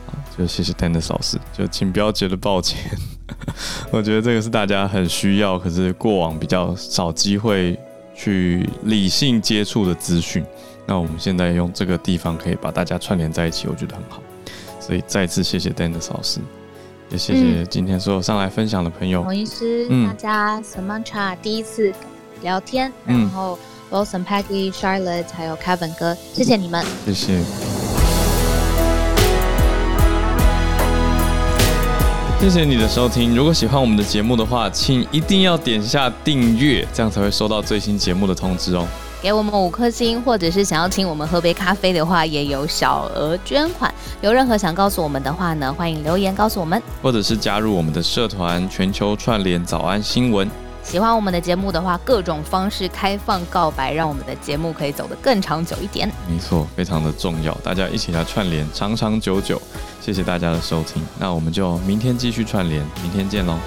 Speaker 1: 好，就谢谢 Dennis 老师，就请不要觉得抱歉。我觉得这个是大家很需要，可是过往比较少机会去理性接触的资讯。那我们现在用这个地方可以把大家串联在一起，我觉得很好。所以再次谢谢 Dennis 老师，也谢谢今天所有上来分享的朋友。
Speaker 2: 孔医师，嗯、大家 Samantha 第一次聊天，嗯、然后 Wilson、Peggy、Charlotte 还有 Kevin 哥，谢谢你们，
Speaker 1: 谢谢。谢谢你的收听。如果喜欢我们的节目的话，请一定要点下订阅，这样才会收到最新节目的通知哦。
Speaker 2: 给我们五颗星，或者是想要请我们喝杯咖啡的话，也有小额捐款。有任何想告诉我们的话呢，欢迎留言告诉我们，
Speaker 1: 或者是加入我们的社团全球串联早安新闻。
Speaker 2: 喜欢我们的节目的话，各种方式开放告白，让我们的节目可以走得更长久一点。
Speaker 1: 没错，非常的重要，大家一起来串联，长长久久。谢谢大家的收听，那我们就明天继续串联，明天见喽。